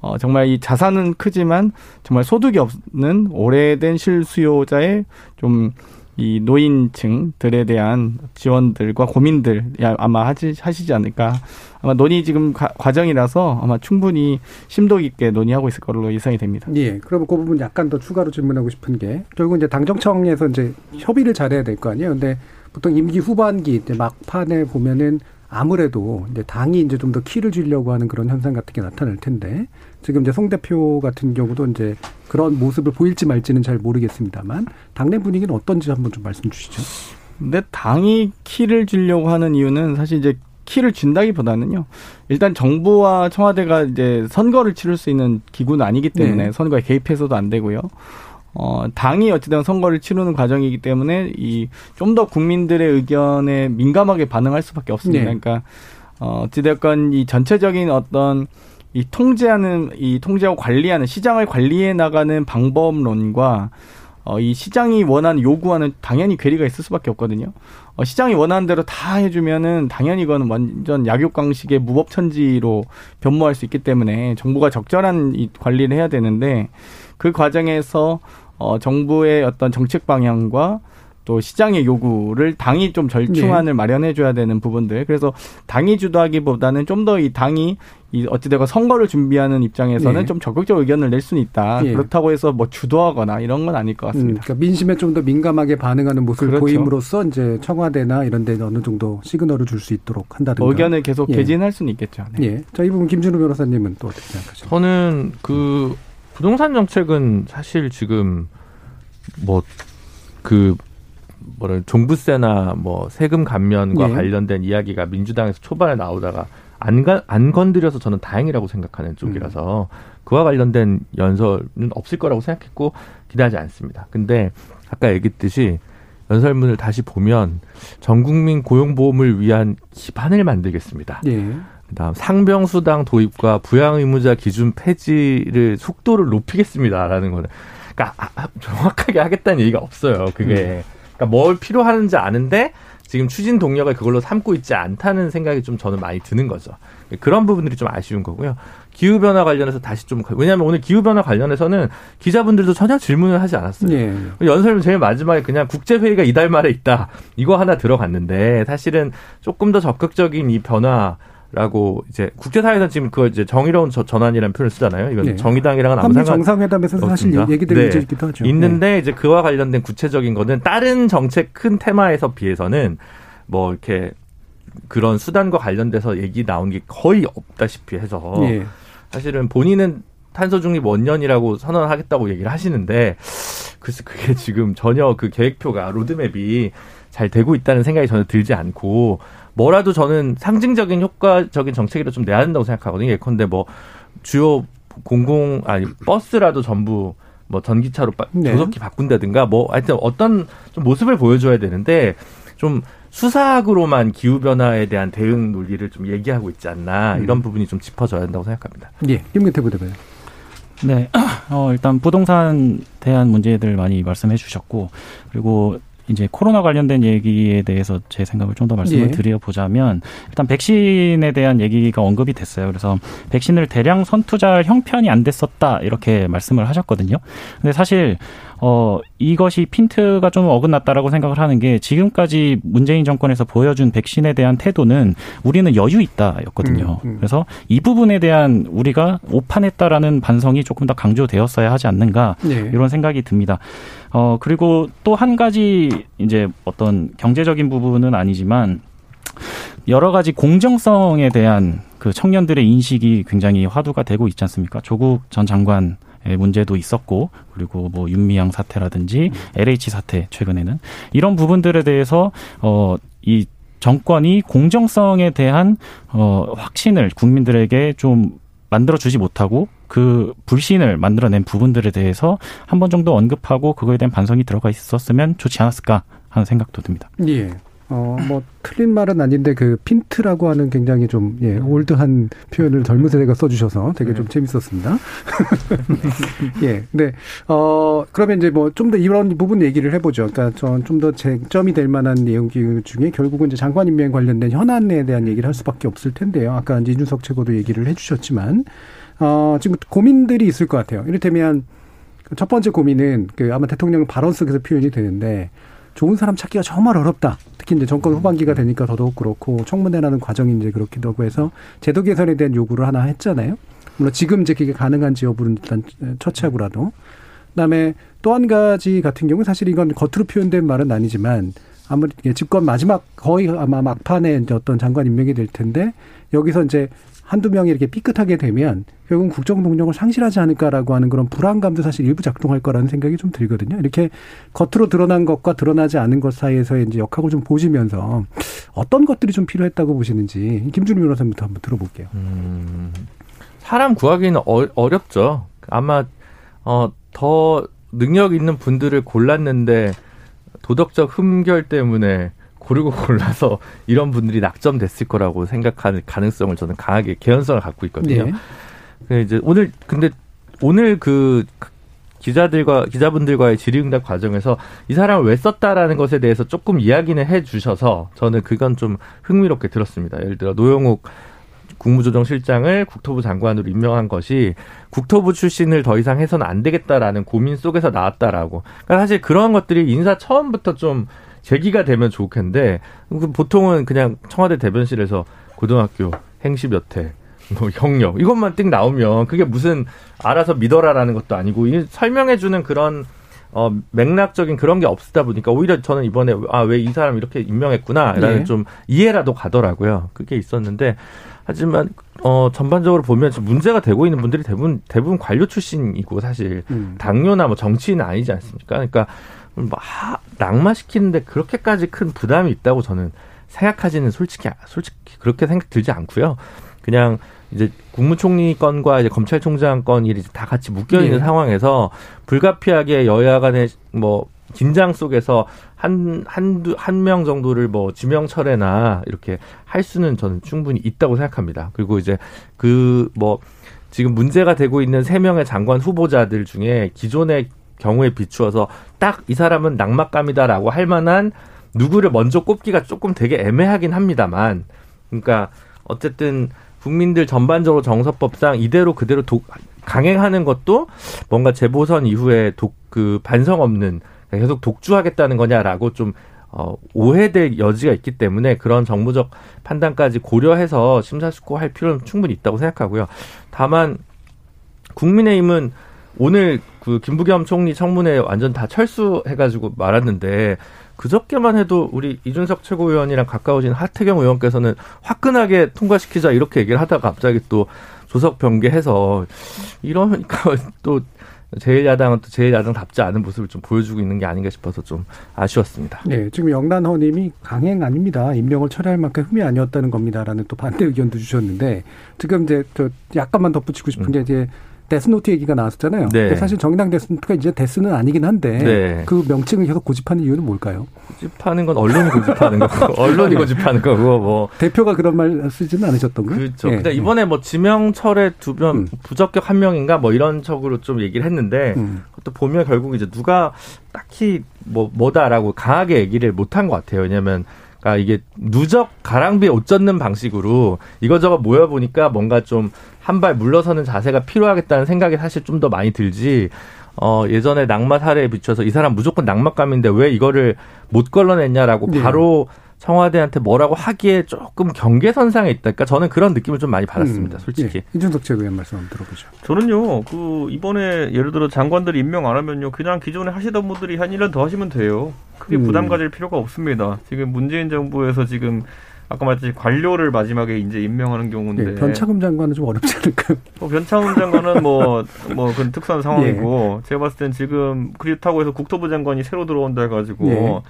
어, 정말 이 자산은 크지만 정말 소득이 없는 오래된 실수요자의 좀 이 노인층들에 대한 지원들과 고민들 아마 하지, 하시지 않을까. 아마 논의 지금 가, 과정이라서 아마 충분히 심도 깊게 논의하고 있을 걸로 예상이 됩니다. 예. 그러면 그 부분 약간 더 추가로 질문하고 싶은 게 결국 이제 당정청에서 이제 협의를 잘해야 될 거 아니에요. 근데 보통 임기 후반기 이제 막판에 보면은 아무래도 이제 당이 이제 좀 더 키를 주려고 하는 그런 현상 같은 게 나타날 텐데 지금 이제 송 대표 같은 경우도 이제 그런 모습을 보일지 말지는 잘 모르겠습니다만 당내 분위기는 어떤지 한번 좀 말씀 주시죠. 근데 당이 키를 주려고 하는 이유는 사실 이제 키를 준다기보다는요. 일단 정부와 청와대가 이제 선거를 치를 수 있는 기구는 아니기 때문에 네. 선거에 개입해서도 안 되고요. 어, 당이 어찌든 선거를 치르는 과정이기 때문에 이 좀 더 국민들의 의견에 민감하게 반응할 수밖에 없습니다. 네. 그러니까 어, 어찌됐건 이 전체적인 어떤 이 통제하는 이 통제하고 관리하는 시장을 관리해 나가는 방법론과 어, 이 시장이 원하는 요구하는 당연히 괴리가 있을 수밖에 없거든요. 어, 시장이 원하는 대로 다 해주면은 당연히 이거는 완전 약육강식의 무법천지로 변모할 수 있기 때문에 정부가 적절한 이 관리를 해야 되는데 그 과정에서 어, 정부의 어떤 정책 방향과 또 시장의 요구를 당이 좀 절충안을 네. 마련해 줘야 되는 부분들. 그래서 당이 주도하기보다는 좀 더 이 당이 이 어찌되건 선거를 준비하는 입장에서는 네. 좀 적극적 의견을 낼 수는 있다. 네. 그렇다고 해서 뭐 주도하거나 이런 건 아닐 것 같습니다. 음, 그러니까 민심에 좀 더 민감하게 반응하는 모습을 그렇죠. 보임으로써 이제 청와대나 이런 데 어느 정도 시그널을 줄 수 있도록 한다든가. 의견을 계속 예. 개진할 수는 있겠죠. 네. 예. 자, 이 부분 김준우 변호사님은 또 어떻게 생각하십니까? 저는 그 부동산 정책은 사실 지금 뭐 그 뭐라 종부세나 뭐 세금 감면과 예. 관련된 이야기가 민주당에서 초반에 나오다가 안, 가, 안 건드려서 저는 다행이라고 생각하는 쪽이라서 음. 그와 관련된 연설은 없을 거라고 생각했고 기대하지 않습니다. 근데 아까 얘기했듯이 연설문을 다시 보면 전 국민 고용보험을 위한 기반을 만들겠습니다. 예. 그다음 상병수당 도입과 부양 의무자 기준 폐지를 속도를 높이겠습니다라는 거는 그러니까 아, 아, 정확하게 하겠다는 얘기가 없어요. 그게 음. 그러니까 뭘 필요하는지 아는데 지금 추진 동력을 그걸로 삼고 있지 않다는 생각이 좀 저는 많이 드는 거죠. 그런 부분들이 좀 아쉬운 거고요. 기후 변화 관련해서 다시 좀 왜냐하면 오늘 기후 변화 관련해서는 기자분들도 전혀 질문을 하지 않았어요. 네. 연설문 제일 마지막에 그냥 국제 회의가 이달 말에 있다 이거 하나 들어갔는데 사실은 조금 더 적극적인 이 변화 라고 이제 국제사회에서 지금 그걸 이제 정의로운 전환이라는 표현을 쓰잖아요. 이건 네. 정의당이랑은 아무 상관 정상회담에서 사실 얘기들이 네. 있기도 하죠. 있는데 네. 이제 그와 관련된 구체적인 거는 다른 정책 큰 테마에서 비해서는 뭐 이렇게 그런 수단과 관련돼서 얘기 나온 게 거의 없다시피 해서 네. 사실은 본인은 탄소 중립 원년이라고 선언하겠다고 얘기를 하시는데 글쎄 그게 지금 전혀 그 계획표가 로드맵이 잘 되고 있다는 생각이 전혀 들지 않고 뭐라도 저는 상징적인 효과적인 정책이라 좀 내야 된다고 생각하거든요. 예컨대 뭐 주요 공공 아니 버스라도 전부 뭐 전기차로 네. 조속히 바꾼다든가 뭐 하여튼 어떤 좀 모습을 보여줘야 되는데 좀 수사학으로만 기후 변화에 대한 대응 논리를 좀 얘기하고 있지 않나 음. 이런 부분이 좀 짚어져야 된다고 생각합니다. 예, 김근태 부대변인. 네, 어, 일단 부동산 대한 문제들 많이 말씀해 주셨고 그리고 이제 코로나 관련된 얘기에 대해서 제 생각을 좀 더 말씀을 예. 드려보자면 일단 백신에 대한 얘기가 언급이 됐어요. 그래서 백신을 대량 선투자할 형편이 안 됐었다 이렇게 말씀을 하셨거든요. 근데 사실 어, 이것이 핀트가 좀 어긋났다라고 생각을 하는 게 지금까지 문재인 정권에서 보여준 백신에 대한 태도는 우리는 여유 있다였거든요. 음, 음. 그래서 이 부분에 대한 우리가 오판했다라는 반성이 조금 더 강조되었어야 하지 않는가 네. 이런 생각이 듭니다. 어, 그리고 또 한 가지 이제 어떤 경제적인 부분은 아니지만 여러 가지 공정성에 대한 그 청년들의 인식이 굉장히 화두가 되고 있지 않습니까? 조국 전 장관 문제도 있었고 그리고 뭐 윤미향 사태라든지 LH 사태 최근에는 이런 부분들에 대해서 어이 정권이 공정성에 대한 어 확신을 국민들에게 좀 만들어 주지 못하고 그 불신을 만들어낸 부분들에 대해서 한 번 정도 언급하고 그거에 대한 반성이 들어가 있었으면 좋지 않았을까 하는 생각도 듭니다. 예. 어, 뭐, 틀린 말은 아닌데, 그, 핀트라고 하는 굉장히 좀, 예, 올드한 표현을 젊은 세대가 써주셔서 되게 좀 네. 재밌었습니다. 예, 근데, 어, 그러면 이제 뭐, 좀 더 이런 부분 얘기를 해보죠. 그러니까 전 좀 더 쟁점이 될 만한 내용 중에 결국은 이제 장관 임명 관련된 현안에 대한 얘기를 할 수밖에 없을 텐데요. 아까 이제 이준석 최고도 얘기를 해주셨지만, 어, 지금 고민들이 있을 것 같아요. 이를테면, 첫 번째 고민은 그 아마 대통령 발언 속에서 표현이 되는데, 좋은 사람 찾기가 정말 어렵다. 특히 이제 정권 후반기가 되니까 더더욱 그렇고 청문회라는 과정이 이제 그렇기도 하고 해서 제도 개선에 대한 요구를 하나 했잖아요. 물론 지금 이제 그게 가능한지 여부는 일단 처치하고라도. 그다음에 또 한 가지 같은 경우 사실 이건 겉으로 표현된 말은 아니지만 아무리 집권 마지막 거의 아마 막판에 이제 어떤 장관 임명이 될 텐데 여기서 이제 한두 명이 이렇게 삐끗하게 되면 결국은 국정 동력을 상실하지 않을까라고 하는 그런 불안감도 사실 일부 작동할 거라는 생각이 좀 들거든요. 이렇게 겉으로 드러난 것과 드러나지 않은 것 사이에서의 이제 역학을 좀 보시면서 어떤 것들이 좀 필요했다고 보시는지 김준우 변호사님부터 한번 들어볼게요. 음, 사람 구하기는 어, 렵죠 아마 어, 더 능력 있는 분들을 골랐는데 도덕적 흠결 때문에 고르고 골라서 이런 분들이 낙점됐을 거라고 생각하는 가능성을 저는 강하게 개연성을 갖고 있거든요. 네. 이제 오늘 근데 오늘 그 기자들과 기자분들과의 질의응답 과정에서 이 사람을 왜 썼다라는 것에 대해서 조금 이야기는 해 주셔서 저는 그건 좀 흥미롭게 들었습니다. 예를 들어 노영욱 국무조정실장을 국토부 장관으로 임명한 것이 국토부 출신을 더 이상 해서는 안 되겠다라는 고민 속에서 나왔다라고. 그러니까 사실 그런 것들이 인사 처음부터 좀 제기가 되면 좋겠는데 그 보통은 그냥 청와대 대변실에서 고등학교 행시 몇 회, 뭐 경력 이것만 띵 나오면 그게 무슨 알아서 믿어라라는 것도 아니고 설명해 주는 그런 어 맥락적인 그런 게 없다 보니까 오히려 저는 이번에 아 왜 이 사람 이렇게 임명했구나라는 네. 좀 이해라도 가더라고요. 그게 있었는데 하지만 어 전반적으로 보면 지금 문제가 되고 있는 분들이 대부분 대부분 관료 출신이고 사실 음. 당뇨나 뭐 정치인은 아니지 않습니까? 그러니까 뭐 낙마시키는데 그렇게까지 큰 부담이 있다고 저는 생각하지는 솔직히 솔직히 그렇게 생각 들지 않고요. 그냥 이제 국무총리 건과 이제 검찰총장 건 일이 다 같이 묶여 있는 네. 상황에서 불가피하게 여야 간의 뭐 긴장 속에서 한, 한두, 한 명 정도를 뭐 지명철회나 이렇게 할 수는 저는 충분히 있다고 생각합니다. 그리고 이제 그 뭐 지금 문제가 되고 있는 세 명의 장관 후보자들 중에 기존의 경우에 비추어서 딱 이 사람은 낙막감이다라고 할 만한 누구를 먼저 꼽기가 조금 되게 애매하긴 합니다만 그러니까 어쨌든 국민들 전반적으로 정서법상 이대로 그대로 독, 강행하는 것도 뭔가 재보선 이후에 독, 그 반성 없는 계속 독주하겠다는 거냐라고 좀 어, 오해될 여지가 있기 때문에 그런 정무적 판단까지 고려해서 심사숙고할 필요는 충분히 있다고 생각하고요. 다만 국민의힘은 오늘 그 김부겸 총리 청문회 완전 다 철수해가지고 말았는데 그저께만 해도 우리 이준석 최고위원이랑 가까워진 하태경 의원께서는 화끈하게 통과시키자 이렇게 얘기를 하다가 갑자기 또 조석 변개해서 이러니까 또 제일야당은 또 제일야당답지 않은 모습을 좀 보여주고 있는 게 아닌가 싶어서 좀 아쉬웠습니다. 네, 지금 영란허님이 강행 아닙니다. 임명을 철회할 만큼 흠이 아니었다는 겁니다라는 또 반대 의견도 주셨는데 지금 이제 저 약간만 덧붙이고 싶은 게 이제 데스노트 얘기가 나왔었잖아요. 네. 근데 사실 정의당 데스노트가 이제 death는 아니긴 한데 네. 그 명칭을 계속 고집하는 이유는 뭘까요? 고집하는 건 언론이 고집하는 거고 언론이 고집하는 거고 뭐 대표가 그런 말 쓰지는 않으셨던 거예요? 그렇죠. 네. 근데 이번에 뭐 지명철에 두명 음. 부적격 한 명인가 뭐 이런 척으로 좀 얘기를 했는데 음. 또 보면 결국 이제 누가 딱히 뭐 뭐다라고 강하게 얘기를 못한 것 같아요. 왜냐하면 그러니까 이게 누적 가랑비에 옷 젖는 방식으로 이거저거 모여 보니까 뭔가 좀 한 발 물러서는 자세가 필요하겠다는 생각이 사실 좀 더 많이 들지. 어, 예전에 낙마 사례에 비춰서 이 사람 무조건 낙마감인데 왜 이거를 못 걸러냈냐라고 네. 바로 청와대한테 뭐라고 하기에 조금 경계선상에 있다. 그러니까 저는 그런 느낌을 좀 많이 받았습니다. 음, 솔직히. 예. 이준석 최고위원 말씀 한번 들어보죠. 저는요, 그 이번에 예를 들어 장관들 임명 안 하면요, 그냥 기존에 하시던 분들이 한 1년 더 하시면 돼요. 크게 음. 부담 가질 필요가 없습니다. 지금 문재인 정부에서 지금 아까 말했듯이 관료를 마지막에 이제 임명하는 경우인데 네, 변창흠 장관은 좀 어렵지 않을까요? 뭐 변창흠 장관은 뭐뭐 그런 특수한 상황이고 예. 제가 봤을 땐 지금 그렇다고 해서 국토부 장관이 새로 들어온다 해가지고 예.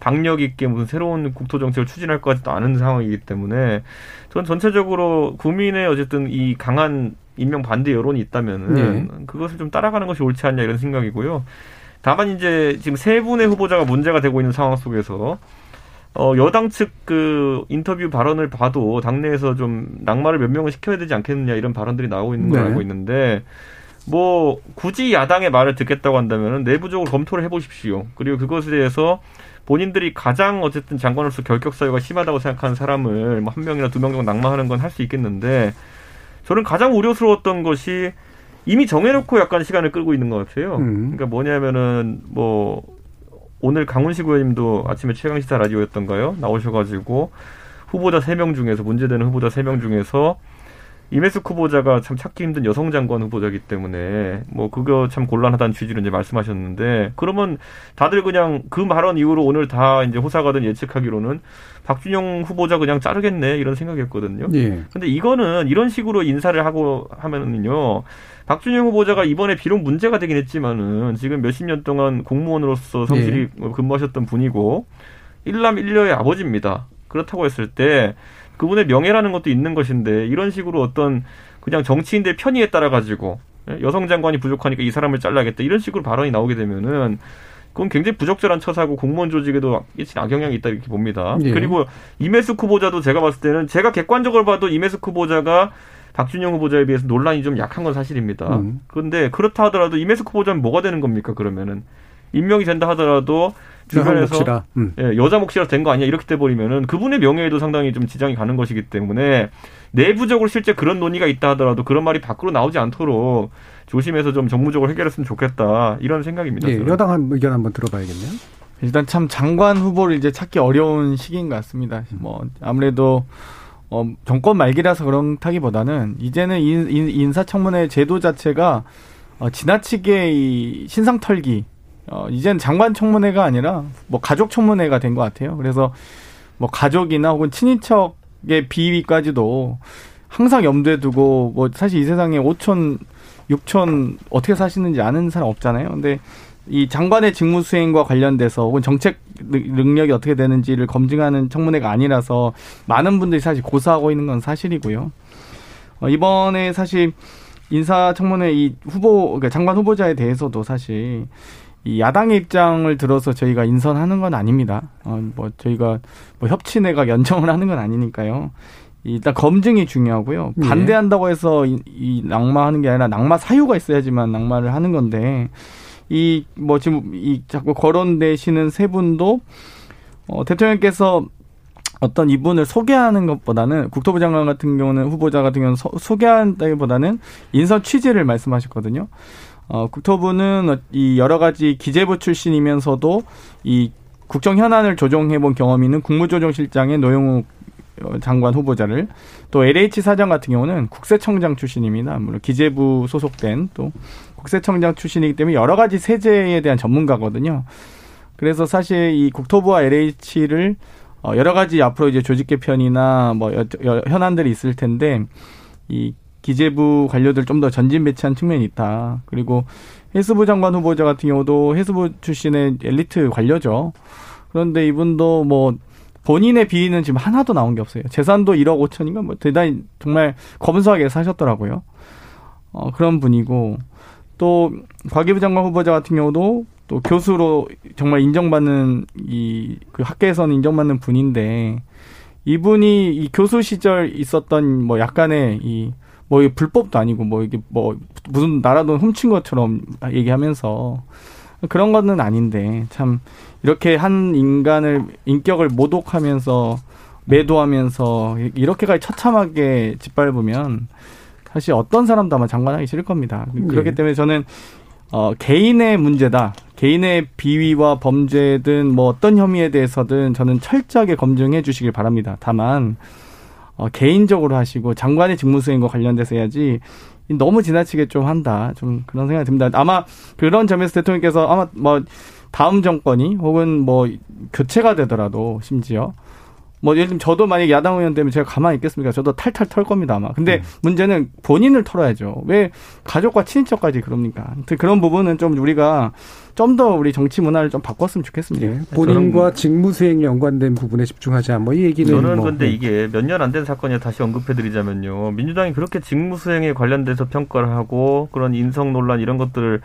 박력 있게 무슨 새로운 국토 정책을 추진할 것 같지도 않은 상황이기 때문에 전 전체적으로 국민의 어쨌든 이 강한 임명 반대 여론이 있다면은 네. 그것을 좀 따라가는 것이 옳지 않냐 이런 생각이고요. 다만 이제 지금 세 분의 후보자가 문제가 되고 있는 상황 속에서 어 여당 측 그 인터뷰 발언을 봐도 당내에서 좀 낙마를 몇 명을 시켜야 되지 않겠느냐 이런 발언들이 나오고 있는 걸 네. 알고 있는데 뭐 굳이 야당의 말을 듣겠다고 한다면 내부적으로 검토를 해보십시오. 그리고 그것에 대해서 본인들이 가장 어쨌든 장관으로서 결격 사유가 심하다고 생각하는 사람을 뭐 한 명이나 두 명 정도 낙마하는 건 할 수 있겠는데 저는 가장 우려스러웠던 것이 이미 정해놓고 약간 시간을 끌고 있는 것 같아요. 음. 그러니까 뭐냐면은 뭐 오늘 강훈식 의원님도 아침에 최강시사 라디오였던가요? 나오셔가지고 후보자 세 명 중에서 문제되는 후보자 세 명 중에서 이메스 후보자가 참 찾기 힘든 여성 장관 후보자기 때문에 뭐 그거 참 곤란하다는 취지로 이제 말씀하셨는데 그러면 다들 그냥 그 발언 이후로 오늘 다 이제 호사가든 예측하기로는 박준영 후보자 그냥 자르겠네 이런 생각이었거든요. 예. 근데 이거는 이런 식으로 인사를 하고 하면은요. 박준영 후보자가 이번에 비록 문제가 되긴 했지만은 지금 몇십 년 동안 공무원으로서 성실히 예. 근무하셨던 분이고 일남 일녀의 아버지입니다. 그렇다고 했을 때 그분의 명예라는 것도 있는 것인데 이런 식으로 어떤 그냥 정치인들 편의에 따라 가지고 예, 여성 장관이 부족하니까 이 사람을 잘라야겠다 이런 식으로 발언이 나오게 되면은 그건 굉장히 부적절한 처사고 공무원 조직에도 끼친 악영향이 있다 이렇게 봅니다. 예. 그리고 이메스 후보자도 제가 봤을 때는 제가 객관적으로 봐도 이메스 후보자가 박준영 후보자에 비해서 논란이 좀 약한 건 사실입니다. 음. 그런데 그렇다 하더라도 이메스 후보자는 뭐가 되는 겁니까? 그러면은 임명이 된다 하더라도 주변에서 음. 예, 여자 몫이라 된 거 아니야 이렇게 돼 버리면은 그분의 명예에도 상당히 좀 지장이 가는 것이기 때문에 내부적으로 실제 그런 논의가 있다 하더라도 그런 말이 밖으로 나오지 않도록 조심해서 좀 정무적으로 해결했으면 좋겠다 이런 생각입니다. 예, 여당 한 의견 한번 들어봐야겠네요. 일단 참 장관 후보를 이제 찾기 어려운 시기인 것 같습니다. 뭐 아무래도 어, 정권 말기라서 그런타기보다는 이제는 인, 인, 인사청문회 제도 자체가 어, 지나치게 이 신상 털기 어, 이젠 장관 청문회가 아니라 뭐 가족 청문회가 된 것 같아요. 그래서 뭐 가족이나 혹은 친인척의 비위까지도 항상 염두에 두고 뭐 사실 이 세상에 5천 6천 어떻게 사시는지 아는 사람 없잖아요. 근데 이 장관의 직무 수행과 관련돼서 혹은 정책 능력이 어떻게 되는지를 검증하는 청문회가 아니라서 많은 분들이 사실 고사하고 있는 건 사실이고요. 어, 이번에 사실 인사청문회 이 후보 그러니까 장관 후보자에 대해서도 사실 이 야당의 입장을 들어서 저희가 인선하는 건 아닙니다. 어, 뭐 저희가 뭐 협치내가 연정을 하는 건 아니니까요. 일단 검증이 중요하고요. 예. 반대한다고 해서 이, 이 낙마하는 게 아니라 낙마 사유가 있어야지만 낙마를 하는 건데 이 뭐 지금 이 자꾸 거론되시는 세 분도 어 대통령께서 어떤 이분을 소개하는 것보다는 국토부 장관 같은 경우는 후보자 같은 경우는 소, 소개한다기보다는 인선 취지를 말씀하셨거든요. 어, 국토부는 이 여러 가지 기재부 출신이면서도 이 국정 현안을 조정해본 경험이 있는 국무조정실장의 노영욱 장관 후보자를 또 LH 사장 같은 경우는 국세청장 출신입니다. 물론 기재부 소속된 또 국세청장 출신이기 때문에 여러 가지 세제에 대한 전문가거든요. 그래서 사실 이 국토부와 LH를 어 여러 가지 앞으로 이제 조직 개편이나 뭐 현안들이 있을 텐데 이 기재부 관료들 좀 더 전진 배치한 측면이 있다. 그리고 해수부 장관 후보자 같은 경우도 해수부 출신의 엘리트 관료죠. 그런데 이분도 뭐 본인의 비위는 지금 하나도 나온 게 없어요. 재산도 1억 5천인가 뭐 대단히 정말 검소하게 사셨더라고요. 어, 그런 분이고 또 과기부 장관 후보자 같은 경우도 또 교수로 정말 인정받는 이 그 학계에서는 인정받는 분인데 이분이 이 교수 시절 있었던 뭐 약간의 이 뭐 불법도 아니고 뭐 이게 뭐 무슨 나라 돈 훔친 것처럼 얘기하면서 그런 거는 아닌데 참 이렇게 한 인간을 인격을 모독하면서 매도하면서 이렇게까지 처참하게 짓밟으면 사실 어떤 사람도 아마 장관하기 싫을 겁니다. 그렇기 네. 때문에 저는 어 개인의 문제다. 개인의 비위와 범죄든 뭐 어떤 혐의에 대해서든 저는 철저하게 검증해 주시길 바랍니다. 다만 어, 개인적으로 하시고 장관의 직무 수행과 관련돼서 해야지 너무 지나치게 좀 한다. 좀 그런 생각이 듭니다. 아마 그런 점에서 대통령께서 아마 뭐 다음 정권이 혹은 뭐 교체가 되더라도 심지어 뭐 예를 들면 저도 만약에 야당 의원 되면 제가 가만히 있겠습니까? 저도 탈탈 털 겁니다 아마. 근데 음. 문제는 본인을 털어야죠. 왜 가족과 친인척까지 그럽니까? 그런 부분은 좀 우리가 좀 더 우리 정치 문화를 좀 바꿨으면 좋겠습니다. 네. 본인과 직무 수행 연관된 부분에 집중하자. 뭐 이 얘기는 저는 뭐. 근데 네. 이게 몇 년 안 된 사건이 다시 언급해드리자면요. 민주당이 그렇게 직무 수행에 관련돼서 평가를 하고 그런 인성 논란 이런 것들을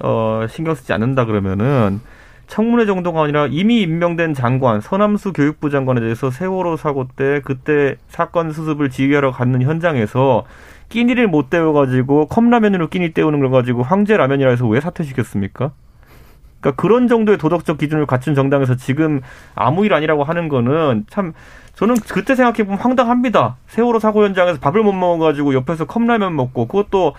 어, 신경 쓰지 않는다 그러면은. 청문회 정도가 아니라 이미 임명된 장관 서남수 교육부 장관에 대해서 세월호 사고 때 그때 사건 수습을 지휘하러 갔는 현장에서 끼니를 못 때워가지고 컵라면으로 끼니 때우는 걸 가지고 황제 라면이라 해서 왜 사퇴시켰습니까? 그러니까 그런 정도의 도덕적 기준을 갖춘 정당에서 지금 아무 일 아니라고 하는 거는 참 저는 그때 생각해보면 황당합니다. 세월호 사고 현장에서 밥을 못 먹어가지고 옆에서 컵라면 먹고 그것도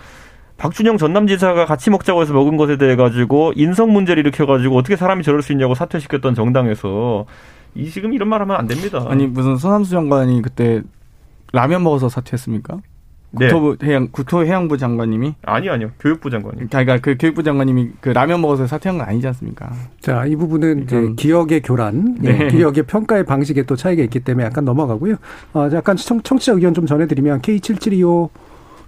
박준영 전남지사가 같이 먹자고 해서 먹은 것에 대해 가지고 인성 문제를 일으켜 가지고 어떻게 사람이 저럴 수 있냐고 사퇴시켰던 정당에서 이 지금 이런 말 하면 안 됩니다. 아니 무슨 손남수 장관이 그때 라면 먹어서 사퇴했습니까? 네. 국토부 해양 국토해양부 장관님이 아니 아니요 교육부 장관님. 그러니까 그 교육부 장관님이 그 라면 먹어서 사퇴한 건 아니지 않습니까? 자 이 부분은 이제 음. 기억의 교란, 네. 기억의 평가의 방식에 또 차이가 있기 때문에 약간 넘어가고요. 어, 약간 청, 청취자 의견 좀 전해드리면 K7725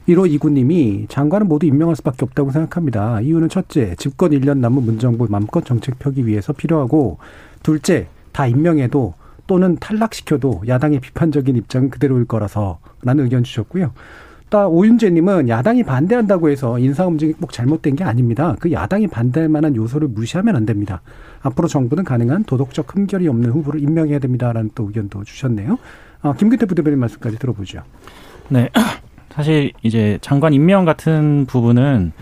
1호 이구님이 장관은 모두 임명할 수밖에 없다고 생각합니다. 이유는 첫째, 집권 1년 남은 문정부 맘껏 정책 펴기 위해서 필요하고, 둘째, 다 임명해도 또는 탈락시켜도 야당의 비판적인 입장은 그대로일 거라서 라는 의견 주셨고요. 또 오윤재님은 야당이 반대한다고 해서 인사검증이 꼭 잘못된 게 아닙니다. 그 야당이 반대할 만한 요소를 무시하면 안 됩니다. 앞으로 정부는 가능한 도덕적 흠결이 없는 후보를 임명해야 됩니다라는 또 의견도 주셨네요. 아, 김기태 부대변인 말씀까지 들어보죠. 네. 사실 이제 장관 임명 같은 부분은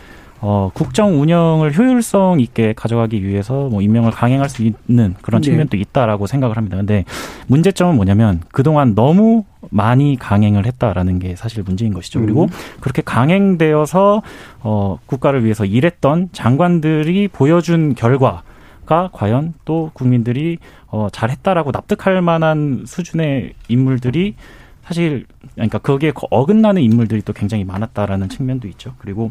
어, 국정 운영을 효율성 있게 가져가기 위해서 뭐 임명을 강행할 수 있는 그런 네. 측면도 있다라고 생각을 합니다. 근데 문제점은 뭐냐면 그동안 너무 많이 강행을 했다라는 게 사실 문제인 것이죠. 음. 그리고 그렇게 강행되어서 어, 국가를 위해서 일했던 장관들이 보여준 결과가 과연 또 국민들이 어, 잘했다라고 납득할 만한 수준의 인물들이 사실 그러니까 거기에 어긋나는 인물들이 또 굉장히 많았다라는 측면도 있죠. 그리고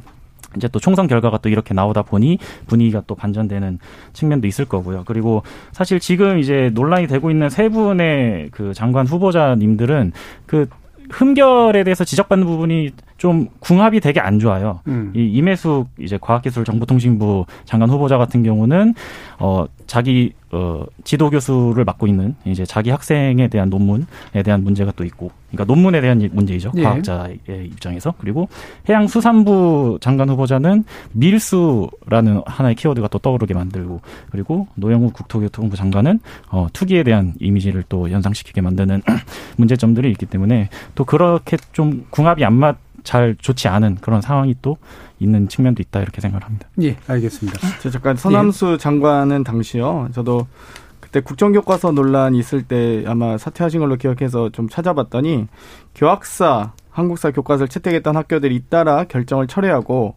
이제 또 총선 결과가 또 이렇게 나오다 보니 분위기가 또 반전되는 측면도 있을 거고요. 그리고 사실 지금 이제 논란이 되고 있는 세 분의 그 장관 후보자님들은 그 흠결에 대해서 지적받는 부분이 좀 궁합이 되게 안 좋아요. 음. 이 임혜숙 이제 과학기술정보통신부 장관 후보자 같은 경우는 어 자기 어 지도 교수를 맡고 있는 이제 자기 학생에 대한 논문에 대한 문제가 또 있고, 그러니까 논문에 대한 문제이죠. 예. 과학자의 입장에서 그리고 해양 수산부 장관 후보자는 밀수라는 하나의 키워드가 또 떠오르게 만들고, 그리고 노영우 국토교통부 장관은 어 투기에 대한 이미지를 또 연상시키게 만드는 문제점들이 있기 때문에 또 그렇게 좀 궁합이 안 맞 잘 좋지 않은 그런 상황이 또 있는 측면도 있다 이렇게 생각을 합니다. 예, 알겠습니다. 저 잠깐 서남수 예. 장관은 당시요. 저도 그때 국정교과서 논란 있을 때 아마 사퇴하신 걸로 기억해서 좀 찾아봤더니 교학사 한국사 교과서를 채택했던 학교들이 잇따라 결정을 철회하고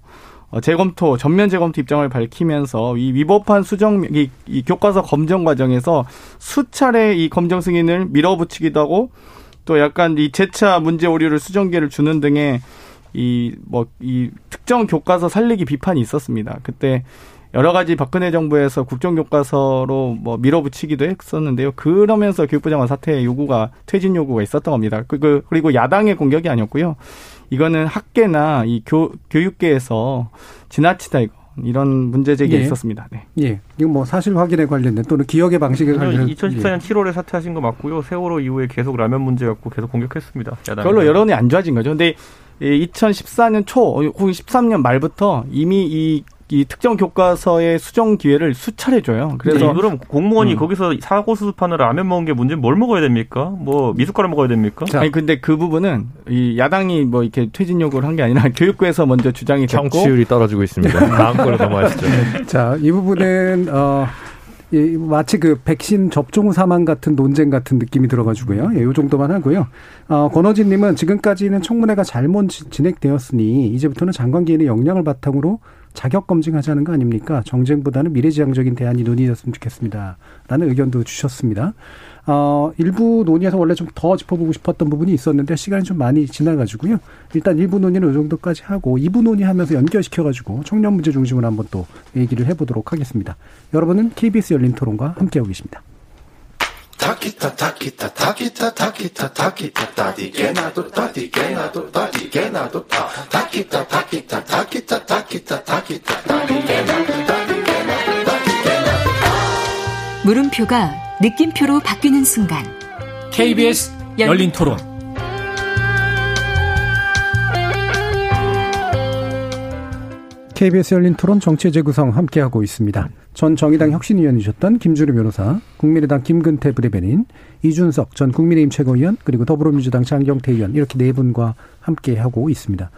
어, 재검토 전면 재검토 입장을 밝히면서 이 위법한 수정 이, 이 교과서 검정 과정에서 수차례 이 검정 승인을 밀어붙이기도 하고 또 약간 이 재차 문제 오류를 수정기를 주는 등의 이 뭐이 뭐, 특정 교과서 살리기 비판이 있었습니다. 그때 여러 가지 박근혜 정부에서 국정교과서로 뭐 밀어붙이기도 했었는데요. 그러면서 교육부 장관 사퇴 요구가 퇴진 요구가 있었던 겁니다. 그, 그 그리고 야당의 공격이 아니었고요. 이거는 학계나 이 교, 교육계에서 지나치다 이거 이런 문제 제기가 예. 있었습니다. 네. 예. 이거 뭐 사실 확인에 관련된 또는 기억의 방식에 관련된 2014년 예. 7월에 사퇴하신 거 맞고요. 세월호 이후에 계속 라면 문제 갖고 계속 공격했습니다. 야당이. 그걸로 여론이 안 좋아진 거죠. 근데 2014년 초, 혹은 13년 말부터 이미 이 이 특정 교과서의 수정 기회를 수차례 줘요. 그래서 네, 그럼 공무원이 음. 거기서 사고 수습하는 라면 먹은 게 문제는 뭘 먹어야 됩니까? 뭐 미숫가루 먹어야 됩니까? 자, 아니 근데 그 부분은 이 야당이 뭐 이렇게 퇴진 요구를 한 게 아니라 교육부에서 먼저 주장이 됐고 청취율이 떨어지고 있습니다. 다음 걸로 넘어가시죠. 자, 이 부분은 어 예, 마치 그 백신 접종 사망 같은 논쟁 같은 느낌이 들어가지고요. 예, 요 정도만 하고요. 어, 권호진님은 지금까지는 청문회가 잘못 진행되었으니 이제부터는 장관기인의 역량을 바탕으로 자격 검증하자는 거 아닙니까? 정쟁보다는 미래지향적인 대안이 논의됐으면 좋겠습니다. 라는 의견도 주셨습니다. 어, 일부 논의에서 원래 좀 더 짚어보고 싶었던 부분이 있었는데 시간이 좀 많이 지나가지고요. 일단 일부 논의는 이 정도까지 하고 2부 논의하면서 연결시켜가지고 청년 문제 중심으로 한번 또 얘기를 해보도록 하겠습니다. 여러분은 KBS 열린 토론과 함께하고 계십니다. 타키타 타키타 타키타 타키타 타키타 따디게 나도 따디게 나도 따디게 나도 타. 타키타 타키타 타키타 타키타 타키타 따디게 나도 따디게 나도 따디게 나도. 물음표가 느낌표로 바뀌는 순간. KBS 열린 토론. KBS 열린 토론 정치 재구성 함께하고 있습니다. 전 정의당 혁신위원이셨던 김주루 변호사, 국민의당 김근태 부대변인, 이준석 전 국민의힘 최고위원, 그리고 더불어민주당 장경태 의원 이렇게 네 분과 함께 하고 있습니다.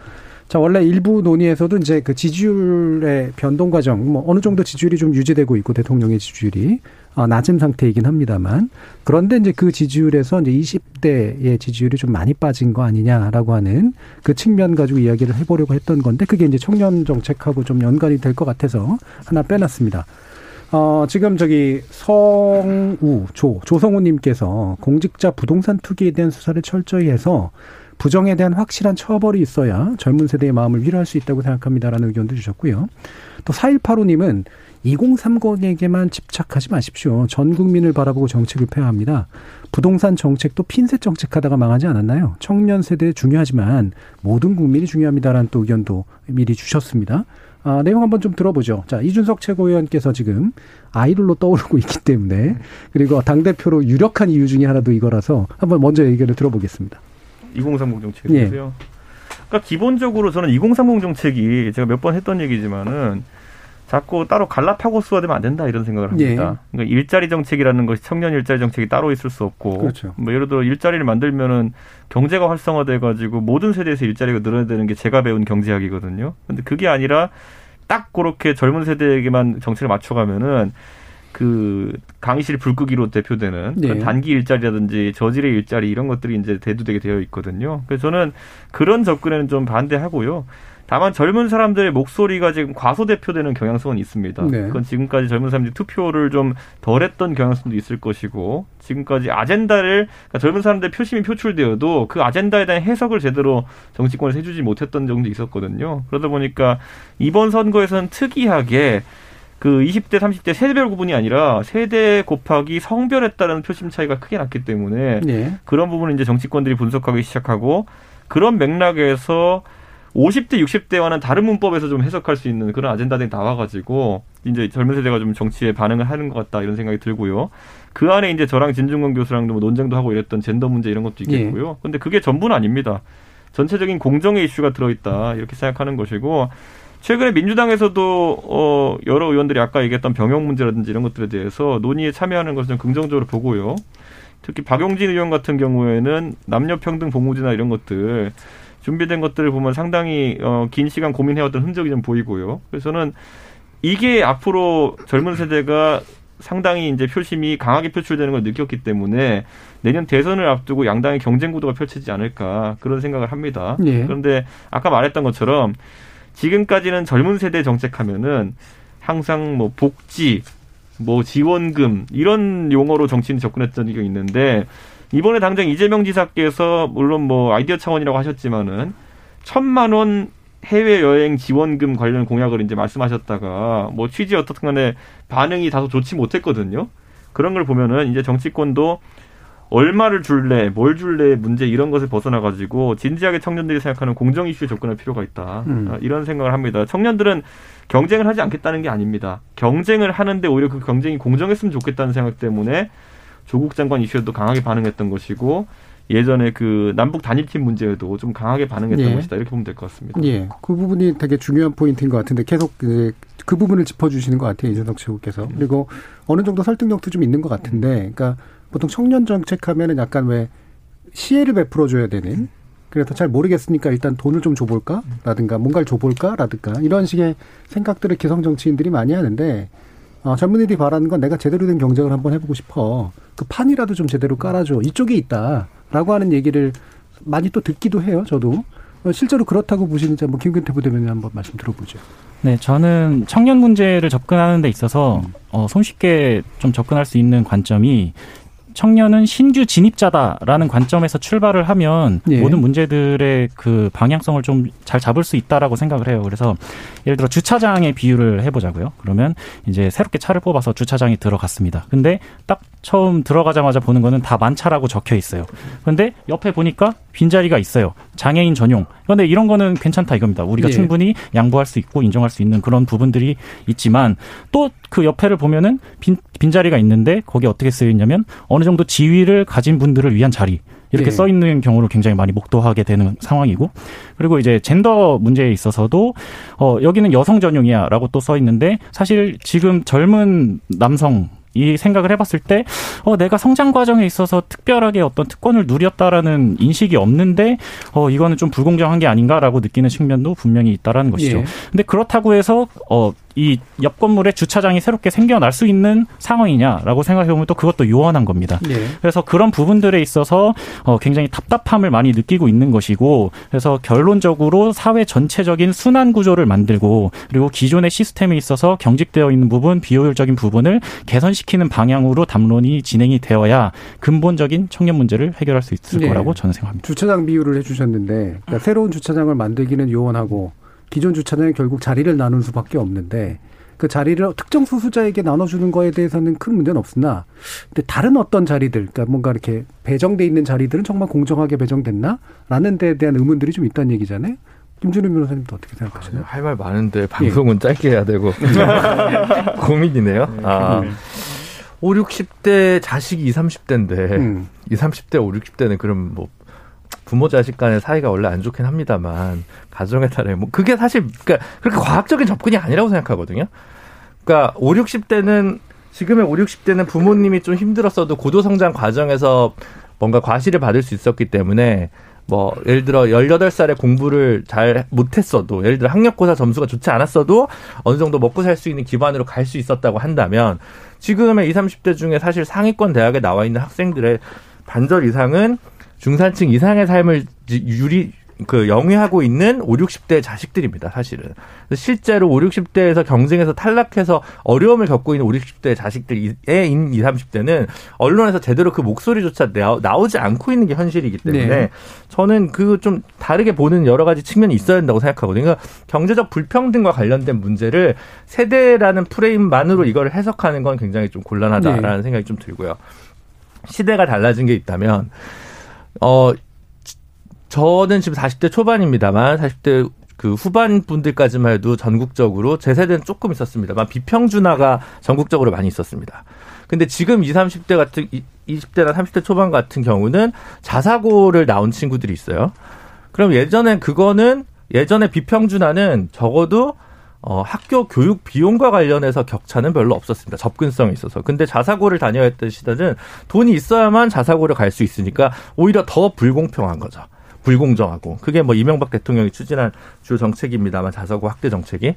자, 원래 일부 논의에서도 이제 그 지지율의 변동 과정, 뭐 어느 정도 지지율이 좀 유지되고 있고 대통령의 지지율이 어, 낮은 상태이긴 합니다만 그런데 이제 그 지지율에서 이제 20대의 지지율이 좀 많이 빠진 거 아니냐라고 하는 그 측면 가지고 이야기를 해보려고 했던 건데 그게 이제 청년 정책하고 좀 연관이 될 것 같아서 하나 빼놨습니다. 어, 지금 저기 성우, 조, 조성우님께서 공직자 부동산 투기에 대한 수사를 철저히 해서 부정에 대한 확실한 처벌이 있어야 젊은 세대의 마음을 위로할 수 있다고 생각합니다라는 의견도 주셨고요. 또 4185님은 2030에게만 집착하지 마십시오. 전 국민을 바라보고 정책을 펴야 합니다. 부동산 정책도 핀셋 정책하다가 망하지 않았나요? 청년 세대 중요하지만 모든 국민이 중요합니다라는 또 의견도 미리 주셨습니다. 아, 내용 한번 좀 들어보죠. 자, 이준석 최고위원께서 지금 아이돌로 떠오르고 있기 때문에 그리고 당대표로 유력한 이유 중에 하나도 이거라서 한번 먼저 의견을 들어보겠습니다. 2030 정책이세요? 예. 그러니까 기본적으로 저는 2030 정책이 제가 몇 번 했던 얘기지만은 자꾸 따로 갈라파고스화 되면 안 된다 이런 생각을 합니다. 예. 그러니까 일자리 정책이라는 것이 청년 일자리 정책이 따로 있을 수 없고 그렇죠. 뭐 예를 들어 일자리를 만들면은 경제가 활성화돼 가지고 모든 세대에서 일자리가 늘어야 되는 게 제가 배운 경제학이거든요. 근데 그게 아니라 딱 그렇게 젊은 세대에게만 정책을 맞춰 가면은 그 강의실 불끄기로 대표되는 네. 단기 일자리라든지 저질의 일자리 이런 것들이 이제 대두되게 되어 있거든요. 그래서 저는 그런 접근에는 좀 반대하고요. 다만 젊은 사람들의 목소리가 지금 과소대표되는 경향성은 있습니다. 네. 그건 지금까지 젊은 사람들이 투표를 좀 덜했던 경향성도 있을 것이고 지금까지 아젠다를 그러니까 젊은 사람들 표심이 표출되어도 그 아젠다에 대한 해석을 제대로 정치권에서 해주지 못했던 점도 있었거든요. 그러다 보니까 이번 선거에서는 특이하게 그 20대, 30대 세대별 구분이 아니라 세대 곱하기 성별에 따른 표심 차이가 크게 났기 때문에 네. 그런 부분을 이제 정치권들이 분석하기 시작하고 그런 맥락에서 50대, 60대와는 다른 문법에서 좀 해석할 수 있는 그런 아젠다들이 나와가지고 이제 젊은 세대가 좀 정치에 반응을 하는 것 같다 이런 생각이 들고요. 그 안에 이제 저랑 진중권 교수랑도 뭐 논쟁도 하고 이랬던 젠더 문제 이런 것도 있겠고요. 예. 근데 그게 전부는 아닙니다. 전체적인 공정의 이슈가 들어있다 이렇게 생각하는 것이고 최근에 민주당에서도 어 여러 의원들이 아까 얘기했던 병역 문제라든지 이런 것들에 대해서 논의에 참여하는 것을 좀 긍정적으로 보고요. 특히 박용진 의원 같은 경우에는 남녀 평등 복무제나 이런 것들 준비된 것들을 보면 상당히 어, 긴 시간 고민해왔던 흔적이 좀 보이고요. 그래서는 이게 앞으로 젊은 세대가 상당히 이제 표심이 강하게 표출되는 걸 느꼈기 때문에 내년 대선을 앞두고 양당의 경쟁 구도가 펼쳐지지 않을까 그런 생각을 합니다. 예. 그런데 아까 말했던 것처럼 지금까지는 젊은 세대 정책하면은 항상 뭐 복지, 뭐 지원금 이런 용어로 정치인 접근했던 적이 있는데 이번에 당장 이재명 지사께서 물론 뭐 아이디어 차원이라고 하셨지만은 천만 원 해외 여행 지원금 관련 공약을 이제 말씀하셨다가 뭐 취지 어떻든 간에 반응이 다소 좋지 못했거든요. 그런 걸 보면은 이제 정치권도 얼마를 줄래, 뭘 줄래 문제 이런 것을 벗어나 가지고 진지하게 청년들이 생각하는 공정 이슈에 접근할 필요가 있다. 음. 아, 이런 생각을 합니다. 청년들은 경쟁을 하지 않겠다는 게 아닙니다. 경쟁을 하는데 오히려 그 경쟁이 공정했으면 좋겠다는 생각 때문에 조국 장관 이슈에도 강하게 반응했던 것이고 예전에 그 남북 단일팀 문제에도 좀 강하게 반응했던 예. 것이다 이렇게 보면 될 것 같습니다. 예, 그 부분이 되게 중요한 포인트인 것 같은데 계속 그, 그 부분을 짚어주시는 것 같아요 이준석 최고께서 그리고 어느 정도 설득력도 좀 있는 것 같은데, 그러니까 보통 청년 정책하면은 약간 왜 시혜를 베풀어 줘야 되는. 그래서 잘 모르겠으니까 일단 돈을 좀 줘볼까 라든가 뭔가를 줘볼까 라든가 이런 식의 생각들을 기성 정치인들이 많이 하는데 어, 젊은이들이 바라는 건 내가 제대로 된 경쟁을 한번 해보고 싶어. 그 판이라도 좀 제대로 깔아줘. 이쪽에 있다. 라고 하는 얘기를 많이 또 듣기도 해요. 저도. 어, 실제로 그렇다고 보시는지 한번 김근태 부대변인 한번 말씀 들어보죠. 네, 저는 청년 문제를 접근하는 데 있어서 어, 손쉽게 좀 접근할 수 있는 관점이 청년은 신규 진입자다라는 관점에서 출발을 하면 예. 모든 문제들의 그 방향성을 좀 잘 잡을 수 있다라고 생각을 해요. 그래서 예를 들어 주차장의 비유를 해보자고요. 그러면 이제 새롭게 차를 뽑아서 주차장에 들어갔습니다. 근데 딱 처음 들어가자마자 보는 거는 다 만차라고 적혀 있어요. 그런데 옆에 보니까 빈자리가 있어요. 장애인 전용. 그런데 이런 거는 괜찮다 이겁니다. 우리가 예. 충분히 양보할 수 있고 인정할 수 있는 그런 부분들이 있지만 또 그 옆에를 보면은 빈, 빈자리가 있는데 거기에 어떻게 쓰여 있냐면 어느 정도 지위를 가진 분들을 위한 자리. 이렇게 네. 써 있는 경우를 굉장히 많이 목도하게 되는 상황이고 그리고 이제 젠더 문제에 있어서도 어 여기는 여성 전용이야라고 또 써 있는데 사실 지금 젊은 남성 이 생각을 해봤을 때, 어, 내가 성장 과정에 있어서 특별하게 어떤 특권을 누렸다라는 인식이 없는데, 어, 이거는 좀 불공정한 게 아닌가라고 느끼는 측면도 분명히 있다라는 것이죠. 예. 근데 그렇다고 해서, 어, 이 옆 건물에 주차장이 새롭게 생겨날 수 있는 상황이냐라고 생각해 보면 또 그것도 요원한 겁니다. 네. 그래서 그런 부분들에 있어서 어 굉장히 답답함을 많이 느끼고 있는 것이고 그래서 결론적으로 사회 전체적인 순환 구조를 만들고 그리고 기존의 시스템에 있어서 경직되어 있는 부분 비효율적인 부분을 개선시키는 방향으로 담론이 진행이 되어야 근본적인 청년 문제를 해결할 수 있을 네. 거라고 저는 생각합니다. 주차장 비율을 해주셨는데 그러니까 새로운 주차장을 만들기는 요원하고 기존 주차장에 결국 자리를 나눌 수밖에 없는데 그 자리를 특정 소수자에게 나눠주는 거에 대해서는 큰 문제는 없으나 근데 다른 어떤 자리들 그러니까 뭔가 이렇게 배정돼 있는 자리들은 정말 공정하게 배정됐나라는 데에 대한 의문들이 좀 있다는 얘기잖아요. 김준우 변호사님도 어떻게 생각하시나요? 할 말 많은데 방송은 예. 짧게 해야 되고 고민이네요. 네, 아. 5, 60대 자식이 20, 30대인데 음. 20, 30대, 5, 60대는 그럼 뭐 부모 자식 간의 사이가 원래 안 좋긴 합니다만 가정에 따라 뭐 그게 사실 그러니까 그렇게 과학적인 접근이 아니라고 생각하거든요. 그러니까 5, 60대는 지금의 5, 60대는 부모님이 좀 힘들었어도 고도 성장 과정에서 뭔가 과실을 받을 수 있었기 때문에 뭐 예를 들어 18살에 공부를 잘 못했어도 예를 들어 학력고사 점수가 좋지 않았어도 어느 정도 먹고 살 수 있는 기반으로 갈 수 있었다고 한다면 지금의 20, 30대 중에 사실 상위권 대학에 나와 있는 학생들의 반절 이상은 중산층 이상의 삶을 유리 그 영위하고 있는 5, 60대 자식들입니다, 사실은. 실제로 5, 60대에서 경쟁에서 탈락해서 어려움을 겪고 있는 5, 60대 자식들의 20, 30대는 언론에서 제대로 그 목소리조차 나오지 않고 있는 게 현실이기 때문에 네. 저는 그 좀 다르게 보는 여러 가지 측면이 있어야 된다고 생각하거든요. 그러니까 경제적 불평등과 관련된 문제를 세대라는 프레임만으로 이걸 해석하는 건 굉장히 좀 곤란하다라는 네. 생각이 좀 들고요. 시대가 달라진 게 있다면 어 저는 지금 40대 초반입니다만 40대 그 후반 분들까지만 해도 전국적으로 제 세대는 조금 있었습니다만 비평준화가 전국적으로 많이 있었습니다. 근데 지금 20, 30대 같은 20대나 30대 초반 같은 경우는 자사고를 나온 친구들이 있어요. 그럼 예전엔 그거는 예전에 비평준화는 적어도 어, 학교 교육 비용과 관련해서 격차는 별로 없었습니다. 접근성이 있어서. 근데 자사고를 다녀야 했던 시대는 돈이 있어야만 자사고를 갈 수 있으니까 오히려 더 불공평한 거죠. 불공정하고. 그게 뭐 이명박 대통령이 추진한 주 정책입니다만 자사고 확대 정책이.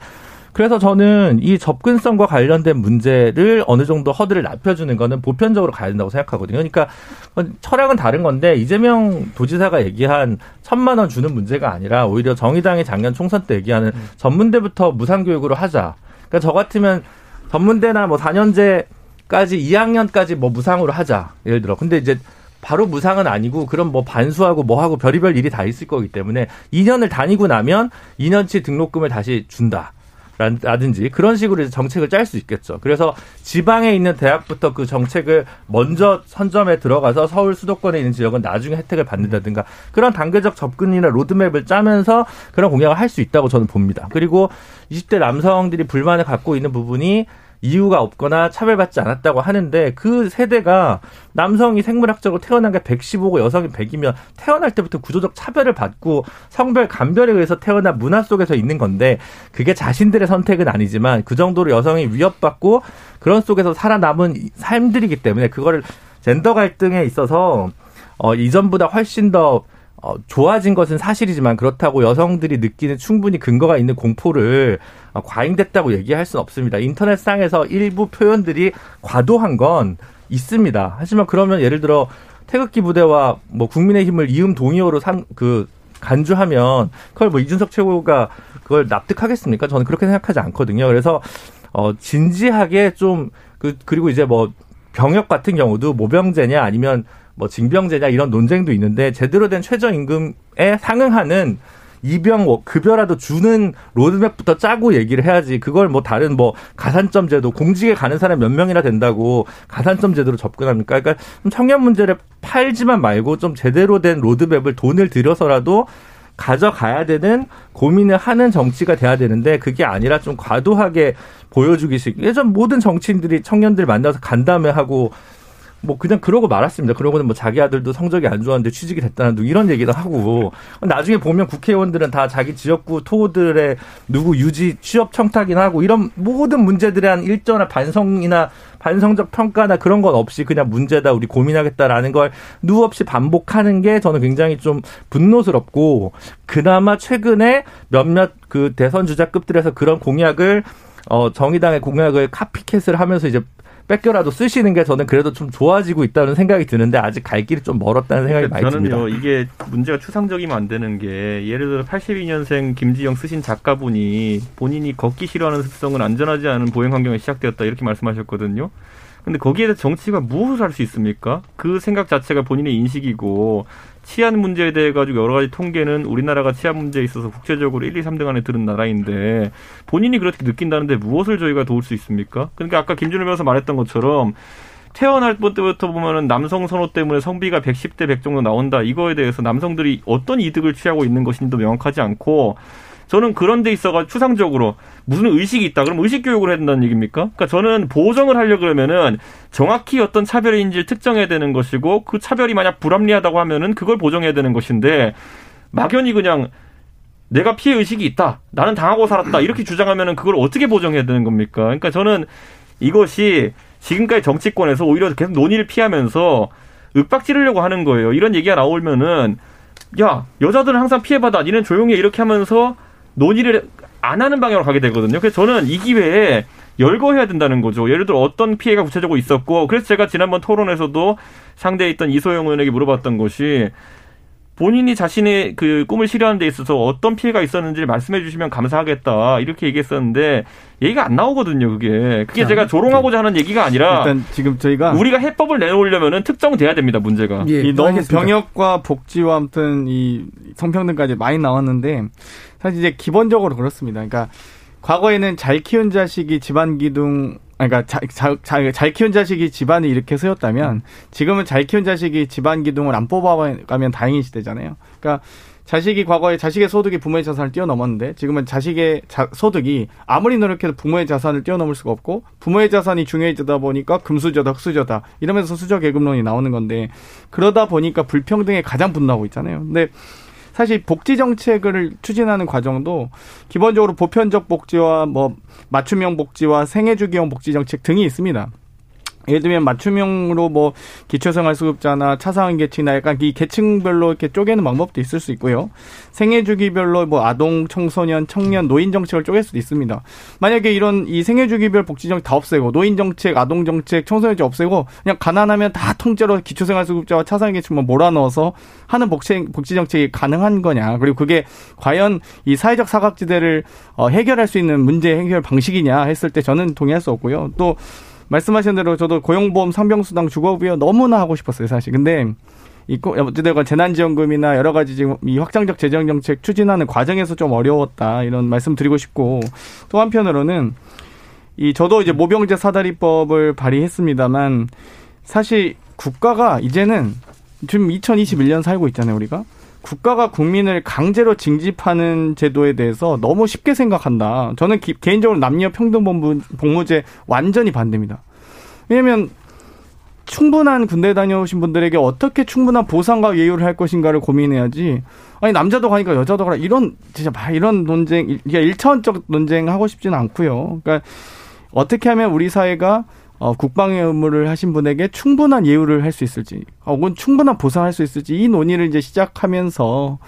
그래서 저는 이 접근성과 관련된 문제를 어느 정도 허들을 낮춰주는 거는 보편적으로 가야 된다고 생각하거든요. 그러니까 철학은 다른 건데 이재명 도지사가 얘기한 천만 원 주는 문제가 아니라 오히려 정의당이 작년 총선 때 얘기하는 음. 전문대부터 무상교육으로 하자. 그러니까 저 같으면 전문대나 뭐 4년제까지 2학년까지 뭐 무상으로 하자. 예를 들어. 근데 이제 바로 무상은 아니고 그럼 뭐 반수하고 뭐 하고 별의별 일이 다 있을 거기 때문에 2년을 다니고 나면 2년치 등록금을 다시 준다. 라든지 그런 식으로 정책을 짤 수 있겠죠. 그래서 지방에 있는 대학부터 그 정책을 먼저 선점에 들어가서 서울 수도권에 있는 지역은 나중에 혜택을 받는다든가 그런 단계적 접근이나 로드맵을 짜면서 그런 공약을 할 수 있다고 저는 봅니다. 그리고 20대 남성들이 불만을 갖고 있는 부분이 이유가 없거나 차별받지 않았다고 하는데 그 세대가 남성이 생물학적으로 태어난 게 115고 여성이 100이면 태어날 때부터 구조적 차별을 받고 성별 감별에 의해서 태어난 문화 속에서 있는 건데 그게 자신들의 선택은 아니지만 그 정도로 여성이 위협받고 그런 속에서 살아남은 삶들이기 때문에 그거를 젠더 갈등에 있어서 어 이전보다 훨씬 더 어, 좋아진 것은 사실이지만 그렇다고 여성들이 느끼는 충분히 근거가 있는 공포를 어, 과잉됐다고 얘기할 수는 없습니다. 인터넷상에서 일부 표현들이 과도한 건 있습니다. 하지만 그러면 예를 들어 태극기 부대와 뭐 국민의힘을 이음 동의어로 상, 그 간주하면 그걸 뭐 이준석 최고가 그걸 납득하겠습니까? 저는 그렇게 생각하지 않거든요. 그래서 어 진지하게 좀 그 그리고 이제 뭐 병역 같은 경우도 모병제냐 아니면 뭐 징병제냐 이런 논쟁도 있는데 제대로 된 최저임금에 상응하는 이병 뭐 급여라도 주는 로드맵부터 짜고 얘기를 해야지 그걸 뭐 다른 뭐 가산점 제도 공직에 가는 사람 몇 명이나 된다고 가산점 제도로 접근합니까? 그러니까 청년 문제를 팔지만 말고 좀 제대로 된 로드맵을 돈을 들여서라도 가져가야 되는 고민을 하는 정치가 돼야 되는데 그게 아니라 좀 과도하게 보여주기식 예전 모든 정치인들이 청년들 만나서 간담회 하고 뭐 그냥 그러고 말았습니다. 그러고는 뭐 자기 아들도 성적이 안 좋았는데 취직이 됐다는 등 이런 얘기도 하고 나중에 보면 국회의원들은 다 자기 지역구 토들의 누구 유지 취업 청탁이나 하고 이런 모든 문제들에 대한 일전한 반성이나 반성적 평가나 그런 건 없이 그냥 문제다 우리 고민하겠다라는 걸 누 없이 반복하는 게 저는 굉장히 좀 분노스럽고 그나마 최근에 몇몇 그 대선 주자급들에서 그런 공약을 어 정의당의 공약을 카피캣을 하면서 이제 뺏겨라도 쓰시는 게 저는 그래도 좀 좋아지고 있다는 생각이 드는데 아직 갈 길이 좀 멀었다는 생각이 그러니까 많이 듭니다. 저는요 이게 문제가 추상적이면 안 되는 게 예를 들어 82년생 김지영 쓰신 작가분이 본인이 걷기 싫어하는 습성은 안전하지 않은 보행 환경에 시작되었다 이렇게 말씀하셨거든요. 근데 거기에 대해서 정치가 무엇을 할 수 있습니까? 그 생각 자체가 본인의 인식이고 치안 문제에 대해 가지고 여러 가지 통계는 우리나라가 치안 문제에 있어서 국제적으로 1, 2, 3등 안에 드는 나라인데 본인이 그렇게 느낀다는데 무엇을 저희가 도울 수 있습니까? 그러니까 아까 김준일 변호사 말했던 것처럼 태어날 때부터 보면은 남성 선호 때문에 성비가 110대 100 정도 나온다. 이거에 대해서 남성들이 어떤 이득을 취하고 있는 것인지도 명확하지 않고 저는 그런 데 있어가 추상적으로 무슨 의식이 있다. 그럼 의식 교육을 해야 된다는 얘기입니까? 그러니까 저는 보정을 하려 그러면은 정확히 어떤 차별인지를 특정해야 되는 것이고 그 차별이 만약 불합리하다고 하면은 그걸 보정해야 되는 것인데 막연히 그냥 내가 피해 의식이 있다. 나는 당하고 살았다. 이렇게 주장하면은 그걸 어떻게 보정해야 되는 겁니까? 그러니까 저는 이것이 지금까지 정치권에서 오히려 계속 논의를 피하면서 윽박 지르려고 하는 거예요. 이런 얘기가 나오면은 야 여자들은 항상 피해받아. 니는 조용히 해. 이렇게 하면서 논의를 안 하는 방향으로 가게 되거든요. 그래서 저는 이 기회에 열거해야 된다는 거죠. 예를 들어 어떤 피해가 구체적으로 있었고 그래서 제가 지난번 토론에서도 상대에 있던 이소영 의원에게 물어봤던 것이 본인이 자신의 그 꿈을 실현하는 데 있어서 어떤 피해가 있었는지를 말씀해 주시면 감사하겠다. 이렇게 얘기했었는데 얘기가 안 나오거든요, 그게. 그게 자, 제가 조롱하고자 하는 얘기가 아니라 일단 지금 저희가 우리가 해법을 내놓으려면은 특정돼야 됩니다, 문제가. 예, 이 너무 병역과 복지와 아무튼 이 성평등까지 많이 나왔는데 사실 이제 기본적으로 그렇습니다. 그러니까 과거에는 잘 키운 자식이 집안 기둥 그러니까 자, 자, 자, 잘 키운 자식이 집안을 이렇게 세웠다면 지금은 잘 키운 자식이 집안 기둥을 안 뽑아가면 다행인 시대잖아요. 그러니까 자식이 과거에 자식의 소득이 부모의 자산을 뛰어넘었는데 지금은 자식의 자, 소득이 아무리 노력해도 부모의 자산을 뛰어넘을 수가 없고 부모의 자산이 중요해지다 보니까 금수저다 흑수저다 이러면서 수저 계급론이 나오는 건데 그러다 보니까 불평등에 가장 분노하고 있잖아요. 근데 사실 복지 정책을 추진하는 과정도 기본적으로 보편적 복지와 뭐 맞춤형 복지와 생애 주기형 복지 정책 등이 있습니다. 예를 들면 맞춤형으로 뭐 기초생활수급자나 차상위 계층이나 약간 이 계층별로 이렇게 쪼개는 방법도 있을 수 있고요. 생애 주기별로 뭐 아동, 청소년, 청년, 노인 정책을 쪼갤 수도 있습니다. 만약에 이런 이 생애 주기별 복지 정책 다 없애고 노인 정책, 아동 정책, 청소년 정책 없애고 그냥 가난하면 다 통째로 기초생활수급자와 차상위 계층만 몰아넣어서 하는 복지 복지 정책이 가능한 거냐? 그리고 그게 과연 이 사회적 사각지대를 어, 해결할 수 있는 문제 해결 방식이냐 했을 때 저는 동의할 수 없고요. 또 말씀하신 대로 저도 고용보험 상병수당 주거부여 너무나 하고 싶었어요, 사실. 근데 이 어찌되건 재난지원금이나 여러 가지 지금 이 확장적 재정 정책 추진하는 과정에서 좀 어려웠다 이런 말씀 드리고 싶고 또 한편으로는 이 저도 이제 모병제 사다리법을 발의했습니다만 사실 국가가 이제는 지금 2021년 살고 있잖아요 우리가 국가가 국민을 강제로 징집하는 제도에 대해서 너무 쉽게 생각한다. 저는 기, 개인적으로 남녀 평등 복무제 완전히 반대입니다. 왜냐하면 충분한 군대 다녀오신 분들에게 어떻게 충분한 보상과 예우를 할 것인가를 고민해야지. 아니 남자도 가니까 여자도 가라 이런 진짜 막 이런 논쟁 이게 일차원적 논쟁 하고 싶지는 않고요. 그러니까 어떻게 하면 우리 사회가 어, 국방의 의무를 하신 분에게 충분한 예우를 할 수 있을지, 혹은 충분한 보상할 수 있을지 이 논의를 이제 시작하면서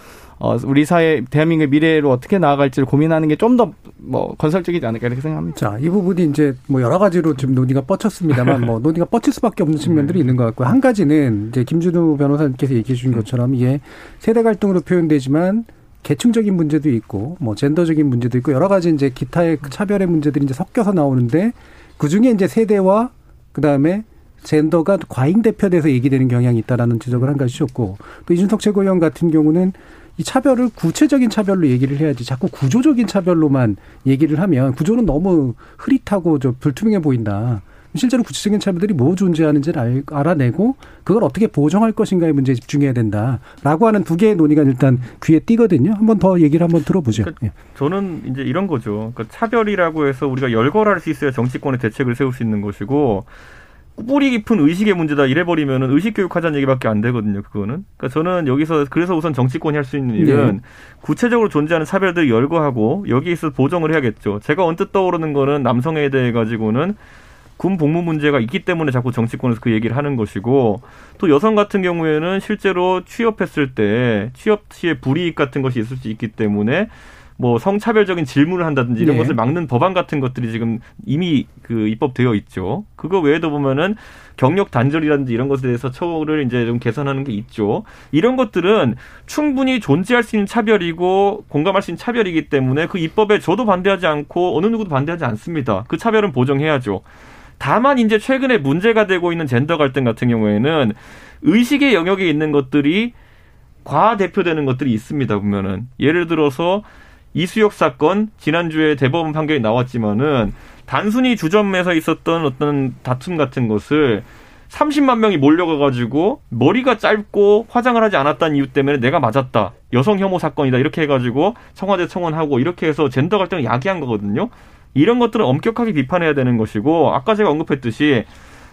어, 우리 사회 대한민국의 미래로 어떻게 나아갈지를 고민하는 게 좀 더 뭐 건설적이지 않을까 이렇게 생각합니다. 자, 이 부분이 이제 뭐 여러 가지로 지금 논의가 뻗쳤습니다만 뭐 논의가 뻗칠 수밖에 없는 측면들이 네. 있는 것 같고요. 한 가지는 이제 김준우 변호사님께서 얘기해 주신 것처럼 이게 세대 갈등으로 표현되지만 계층적인 문제도 있고 뭐 젠더적인 문제도 있고 여러 가지 이제 기타의 차별의 문제들이 이제 섞여서 나오는데 그 중에 이제 세대와 그 다음에 젠더가 과잉 대표돼서 얘기되는 경향이 있다라는 지적을 한 가지 주셨고 또 이준석 최고위원 같은 경우는 이 차별을 구체적인 차별로 얘기를 해야지 자꾸 구조적인 차별로만 얘기를 하면 구조는 너무 흐릿하고 저 불투명해 보인다. 실제로 구체적인 차별들이 뭐 존재하는지를 알아내고 그걸 어떻게 보정할 것인가의 문제에 집중해야 된다라고 하는 두 개의 논의가 일단 귀에 띄거든요. 한번 더 얘기를 한번 들어보죠. 그러니까 예. 저는 이제 이런 거죠. 그러니까 차별이라고 해서 우리가 열거할 수 있어야 정치권의 대책을 세울 수 있는 것이고 뿌리 깊은 의식의 문제다 이래버리면은 의식 교육하자는 얘기밖에 안 되거든요. 그거는. 그러니까 저는 여기서 그래서 우선 정치권이 할 수 있는 일은 네. 구체적으로 존재하는 차별들을 열거하고 여기에 있어 보정을 해야겠죠. 제가 언뜻 떠오르는 거는 남성에 대해 가지고는 군 복무 문제가 있기 때문에 자꾸 정치권에서 그 얘기를 하는 것이고 또 여성 같은 경우에는 실제로 취업했을 때 취업 시에 불이익 같은 것이 있을 수 있기 때문에 뭐 성차별적인 질문을 한다든지 이런 네. 것을 막는 법안 같은 것들이 지금 이미 그 입법되어 있죠. 그거 외에도 보면은 경력 단절이라든지 이런 것에 대해서 처우를 이제 좀 개선하는 게 있죠. 이런 것들은 충분히 존재할 수 있는 차별이고 공감할 수 있는 차별이기 때문에 그 입법에 저도 반대하지 않고 어느 누구도 반대하지 않습니다. 그 차별은 보정해야죠. 다만 이제 최근에 문제가 되고 있는 젠더 갈등 같은 경우에는 의식의 영역에 있는 것들이 과 대표되는 것들이 있습니다. 보면은 예를 들어서 이수혁 사건 지난주에 대법원 판결이 나왔지만은 단순히 주점에서 있었던 어떤 다툼 같은 것을 30만 명이 몰려가 가지고 머리가 짧고 화장을 하지 않았다는 이유 때문에 내가 맞았다. 여성 혐오 사건이다. 이렇게 해 가지고 청와대 청원하고 이렇게 해서 젠더 갈등을 야기한 거거든요. 이런 것들은 엄격하게 비판해야 되는 것이고 아까 제가 언급했듯이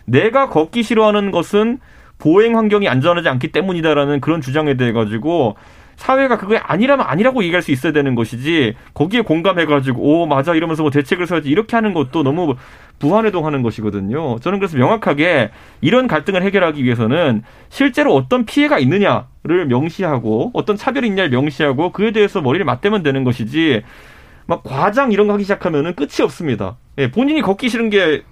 내가 걷기 싫어하는 것은 보행 환경이 안전하지 않기 때문이다라는 그런 주장에 대해 가지고 사회가 그게 아니라면 아니라고 얘기할 수 있어야 되는 것이지 거기에 공감해가지고 오 맞아 이러면서 뭐 대책을 써야지 이렇게 하는 것도 너무 부안해동하는 것이거든요. 저는 그래서 명확하게 이런 갈등을 해결하기 위해서는 실제로 어떤 피해가 있느냐를 명시하고 어떤 차별이 있냐를 명시하고 그에 대해서 머리를 맞대면 되는 것이지 막 과장 이런 거 하기 시작하면은 끝이 없습니다. 예, 본인이 걷기 싫은 게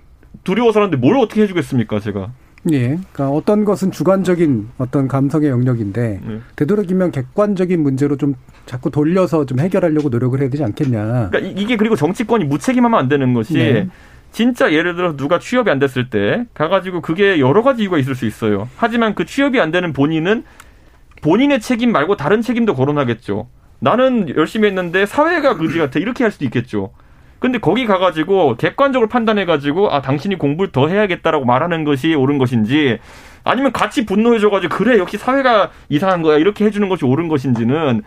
두려워서라는데 뭘 어떻게 해주겠습니까, 제가. 예. 그러니까 어떤 것은 주관적인 어떤 감성의 영역인데 네. 되도록이면 객관적인 문제로 좀 자꾸 돌려서 좀 해결하려고 노력을 해야 되지 않겠냐. 그러니까 이게 그리고 정치권이 무책임하면 안 되는 것이 네. 진짜 예를 들어 누가 취업이 안 됐을 때 가가지고 그게 여러 가지 이유가 있을 수 있어요. 하지만 그 취업이 안 되는 본인은 본인의 책임 말고 다른 책임도 거론하겠죠. 나는 열심히 했는데 사회가 그지 같아 이렇게 할 수도 있겠죠. 근데 거기 가가지고 객관적으로 판단해가지고 아 당신이 공부를 더 해야겠다라고 말하는 것이 옳은 것인지 아니면 같이 분노해줘가지고 그래 역시 사회가 이상한 거야 이렇게 해주는 것이 옳은 것인지는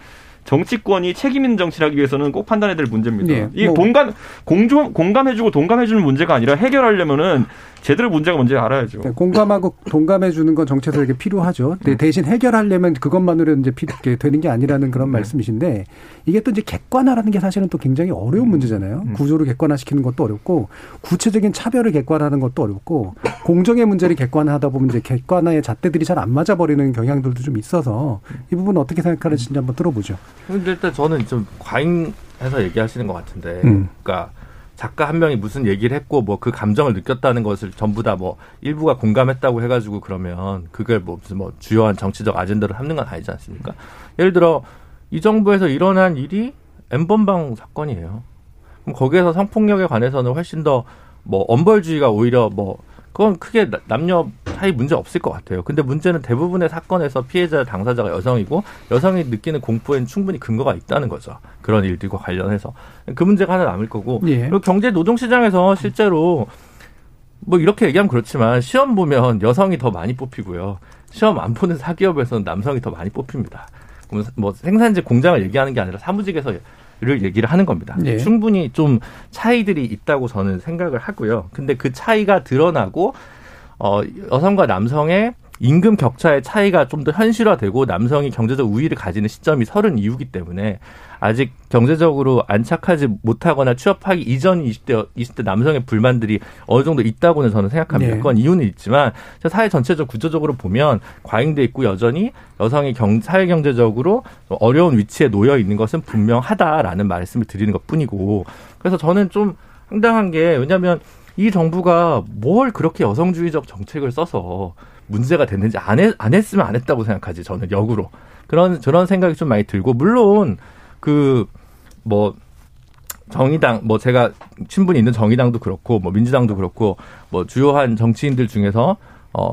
정치권이 책임 있는 정치를 하기 위해서는 꼭 판단해야 될 문제입니다. 네, 이 뭐. 동감 공조, 공감 해주고 동감해주는 문제가 아니라 해결하려면은 제대로 문제가 뭔지 알아야죠. 네, 공감하고 동감해 주는 건 정치에서 필요하죠. 음. 대신 해결하려면 그것만으로 이제 되는 게 아니라는 그런 음. 말씀이신데 이게 또 이제 객관화라는 게 사실은 또 굉장히 어려운 음. 문제잖아요. 음. 구조를 객관화시키는 것도 어렵고 구체적인 차별을 객관화하는 것도 어렵고 공정의 문제를 객관화하다 보면 이제 객관화의 잣대들이 잘 안 맞아 버리는 경향들도 좀 있어서 이 부분 어떻게 생각하는지 한번 들어보죠. 근데 일단 저는 좀 과잉 해서 얘기하시는 것 같은데, 음. 그러니까. 작가 한 명이 무슨 얘기를 했고 뭐 그 감정을 느꼈다는 것을 전부 다 뭐 일부가 공감했다고 해가지고 그러면 그걸 뭐 무슨 뭐 주요한 정치적 아젠다를 삼는 건 아니지 않습니까? 예를 들어 이 정부에서 일어난 일이 엠번방 사건이에요. 그럼 거기에서 성폭력에 관해서는 훨씬 더 뭐 엄벌주의가 오히려 뭐 그건 크게 남녀 사이 문제 없을 것 같아요. 근데 문제는 대부분의 사건에서 피해자 당사자가 여성이고 여성이 느끼는 공포에는 충분히 근거가 있다는 거죠. 그런 일들과 관련해서 그 문제가 하나 남을 거고 예. 그리고 경제 노동 시장에서 실제로 뭐 이렇게 얘기하면 그렇지만 시험 보면 여성이 더 많이 뽑히고요. 시험 안 보는 사기업에서는 남성이 더 많이 뽑힙니다. 뭐 생산직 공장을 얘기하는 게 아니라 사무직에서 를 얘기를 하는 겁니다. 네. 충분히 좀 차이들이 있다고 저는 생각을 하고요. 근데 그 차이가 드러나고 어 여성과 남성의 임금 격차의 차이가 좀 더 현실화되고 남성이 경제적 우위를 가지는 시점이 서른 이후기 때문에 아직 경제적으로 안착하지 못하거나 취업하기 이전 20대 20대 남성의 불만들이 어느 정도 있다고는 저는 생각합니다. 네. 그건 이유는 있지만 사회 전체적 구조적으로 보면 과잉돼 있고 여전히 여성이 경, 사회 경제적으로 어려운 위치에 놓여 있는 것은 분명하다라는 말씀을 드리는 것뿐이고 그래서 저는 좀 황당한 게 왜냐하면 이 정부가 뭘 그렇게 여성주의적 정책을 써서 문제가 됐는지 안, 했, 안 했으면 안 했다고 생각하지 저는 역으로. 그런 저런 생각이 좀 많이 들고 물론 그 뭐 정의당 뭐 제가 친분이 있는 정의당도 그렇고 뭐 민주당도 그렇고 뭐 주요한 정치인들 중에서 어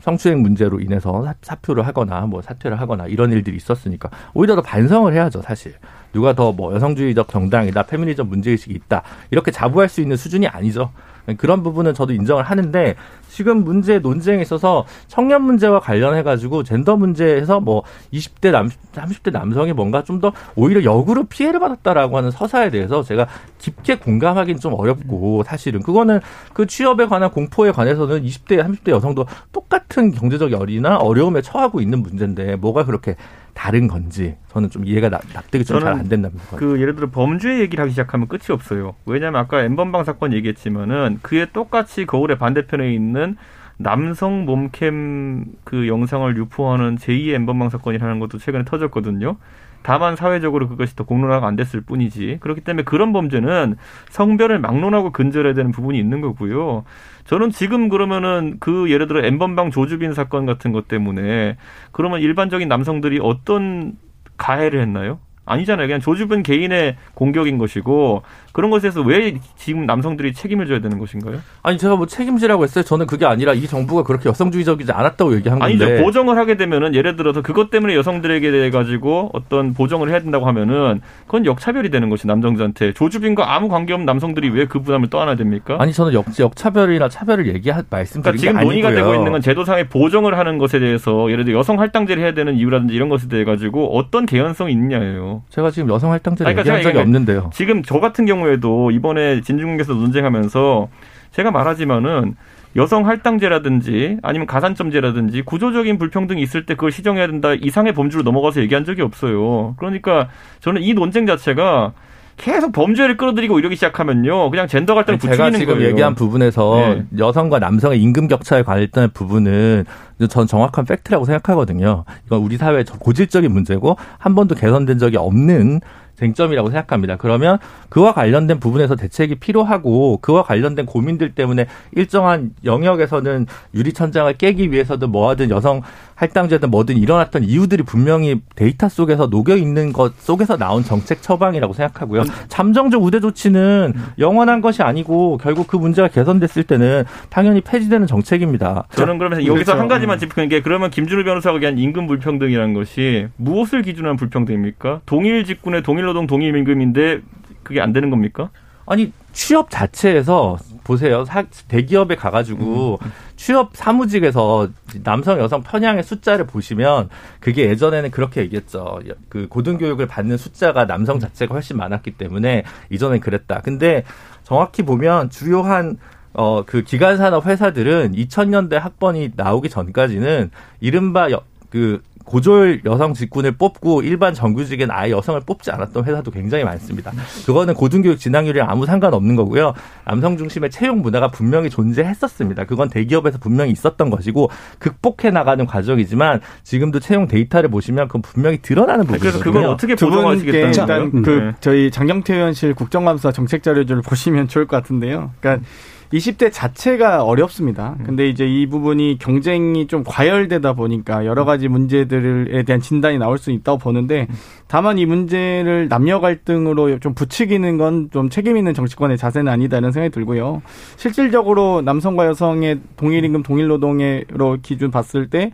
성추행 문제로 인해서 사표를 하거나 뭐 사퇴를 하거나 이런 일들이 있었으니까 오히려 더 반성을 해야죠 사실. 누가 더 뭐 여성주의적 정당이다 페미니즘 문제의식이 있다 이렇게 자부할 수 있는 수준이 아니죠 그런 부분은 저도 인정을 하는데 지금 문제 논쟁에 있어서 청년 문제와 관련해 가지고 젠더 문제에서 뭐 20대 남 30대 남성이 뭔가 좀 더 오히려 역으로 피해를 받았다라고 하는 서사에 대해서 제가 깊게 공감하기는 좀 어렵고 사실은. 그거는 그 취업에 관한 공포에 관해서는 20대 30대 여성도 똑같은 경제적 열이나 어려움에 처하고 있는 문제인데 뭐가 그렇게 다른 건지 저는 좀 이해가 납, 득이 좀 잘 안 된답니다. 그 예를 들어 범죄 얘기를 하기 시작하면 끝이 없어요. 왜냐하면 아까 엠번방 사건 얘기했지만은 그에 똑같이 거울의 반대편에 있는 남성 몸캠 그 영상을 유포하는 제2의 엠번방 사건이라는 것도 최근에 터졌거든요. 다만 사회적으로 그것이 더 공론화가 안 됐을 뿐이지. 그렇기 때문에 그런 범죄는 성별을 막론하고 근절해야 되는 부분이 있는 거고요. 저는 지금 그러면은 그 예를 들어 엠번방 조주빈 사건 같은 것 때문에 그러면 일반적인 남성들이 어떤 가해를 했나요? 아니잖아요. 그냥 조주빈 개인의 공격인 것이고 그런 것에서 왜 지금 남성들이 책임을 져야 되는 것인가요? 아니 제가 뭐 책임지라고 했어요. 저는 그게 아니라 이 정부가 그렇게 여성주의적이지 않았다고 얘기한 건데. 아니죠. 보정을 하게 되면은 예를 들어서 그것 때문에 여성들에게 대해 가지고 어떤 보정을 해야 된다고 하면은 그건 역차별이 되는 것이 남성들한테 조주빈과 아무 관계없는 남성들이 왜 그 부담을 떠안아야 됩니까? 아니 저는 역, 역차별이나 차별을 얘기할 말씀드린 그러니까 지금 논의가 되고 있는 건 제도상의 보정을 하는 것에 대해서 예를 들어 여성 할당제를 해야 되는 이유라든지 이런 것에 대해 가지고 어떤 개연성이 있냐예요. 제가 지금 여성 할당제를 그러니까 얘기한 적이 없는데요. 지금 저 같은 경우에도 이번에 진중국에서 논쟁하면서 제가 말하지만은 여성 할당제라든지 아니면 가산점제라든지 구조적인 불평등이 있을 때 그걸 시정해야 된다 이상의 범주로 넘어가서 얘기한 적이 없어요. 그러니까 저는 이 논쟁 자체가 계속 범죄를 끌어들이고 이러기 시작하면요. 그냥 젠더 갈등을 붙이는 거예요. 제가 지금 거예요. 얘기한 부분에서 네. 여성과 남성의 임금 격차에 관련된 부분은 전 정확한 팩트라고 생각하거든요. 이건 우리 사회의 고질적인 문제고 한 번도 개선된 적이 없는 쟁점이라고 생각합니다. 그러면 그와 관련된 부분에서 대책이 필요하고 그와 관련된 고민들 때문에 일정한 영역에서는 유리천장을 깨기 위해서든 뭐하든 여성 할당제든 뭐든 일어났던 이유들이 분명히 데이터 속에서 녹여 있는 것 속에서 나온 정책 처방이라고 생각하고요. 잠정적 우대 조치는 영원한 것이 아니고 결국 그 문제가 개선됐을 때는 당연히 폐지되는 정책입니다. 저는 그러면서 여기서 그렇죠. 한 가지만 짚는 게 그러면 김준우 변호사가 얘기한 임금 불평등이라는 것이 무엇을 기준으로 한 불평등입니까? 동일 직군의 동일 노동 동일 임금인데 그게 안 되는 겁니까? 아니 취업 자체에서 보세요. 대기업에 가가지고 음. 취업 사무직에서 남성 여성 편향의 숫자를 보시면 그게 예전에는 그렇게 얘기했죠. 그 고등교육을 받는 숫자가 남성 자체가 훨씬 많았기 때문에 이전엔 그랬다. 근데 정확히 보면 주요한 어, 그 기간산업 회사들은 2000년대 학번이 나오기 전까지는 이른바 여, 그 고졸 여성 직군을 뽑고 일반 정규직엔 아예 여성을 뽑지 않았던 회사도 굉장히 많습니다. 그거는 고등교육 진학률이랑 아무 상관없는 거고요. 남성 중심의 채용 문화가 분명히 존재했었습니다. 그건 대기업에서 분명히 있었던 것이고 극복해 나가는 과정이지만 지금도 채용 데이터를 보시면 그건 분명히 드러나는 부분이거든요. 그래서 그걸 어떻게 보정하시겠다는 일단 그 네. 저희 장경태 의원실 국정감사 정책 자료를 보시면 좋을 것 같은데요. 그러니까 20대 자체가 어렵습니다. 음. 근데 이제 이 부분이 경쟁이 좀 과열되다 보니까 여러 가지 문제들에 대한 진단이 나올 수 있다고 보는데 다만 이 문제를 남녀 갈등으로 좀 부추기는 건 좀 책임 있는 정치권의 자세는 아니다 이런 생각이 들고요. 실질적으로 남성과 여성의 동일 임금 동일 노동으로 기준 봤을 때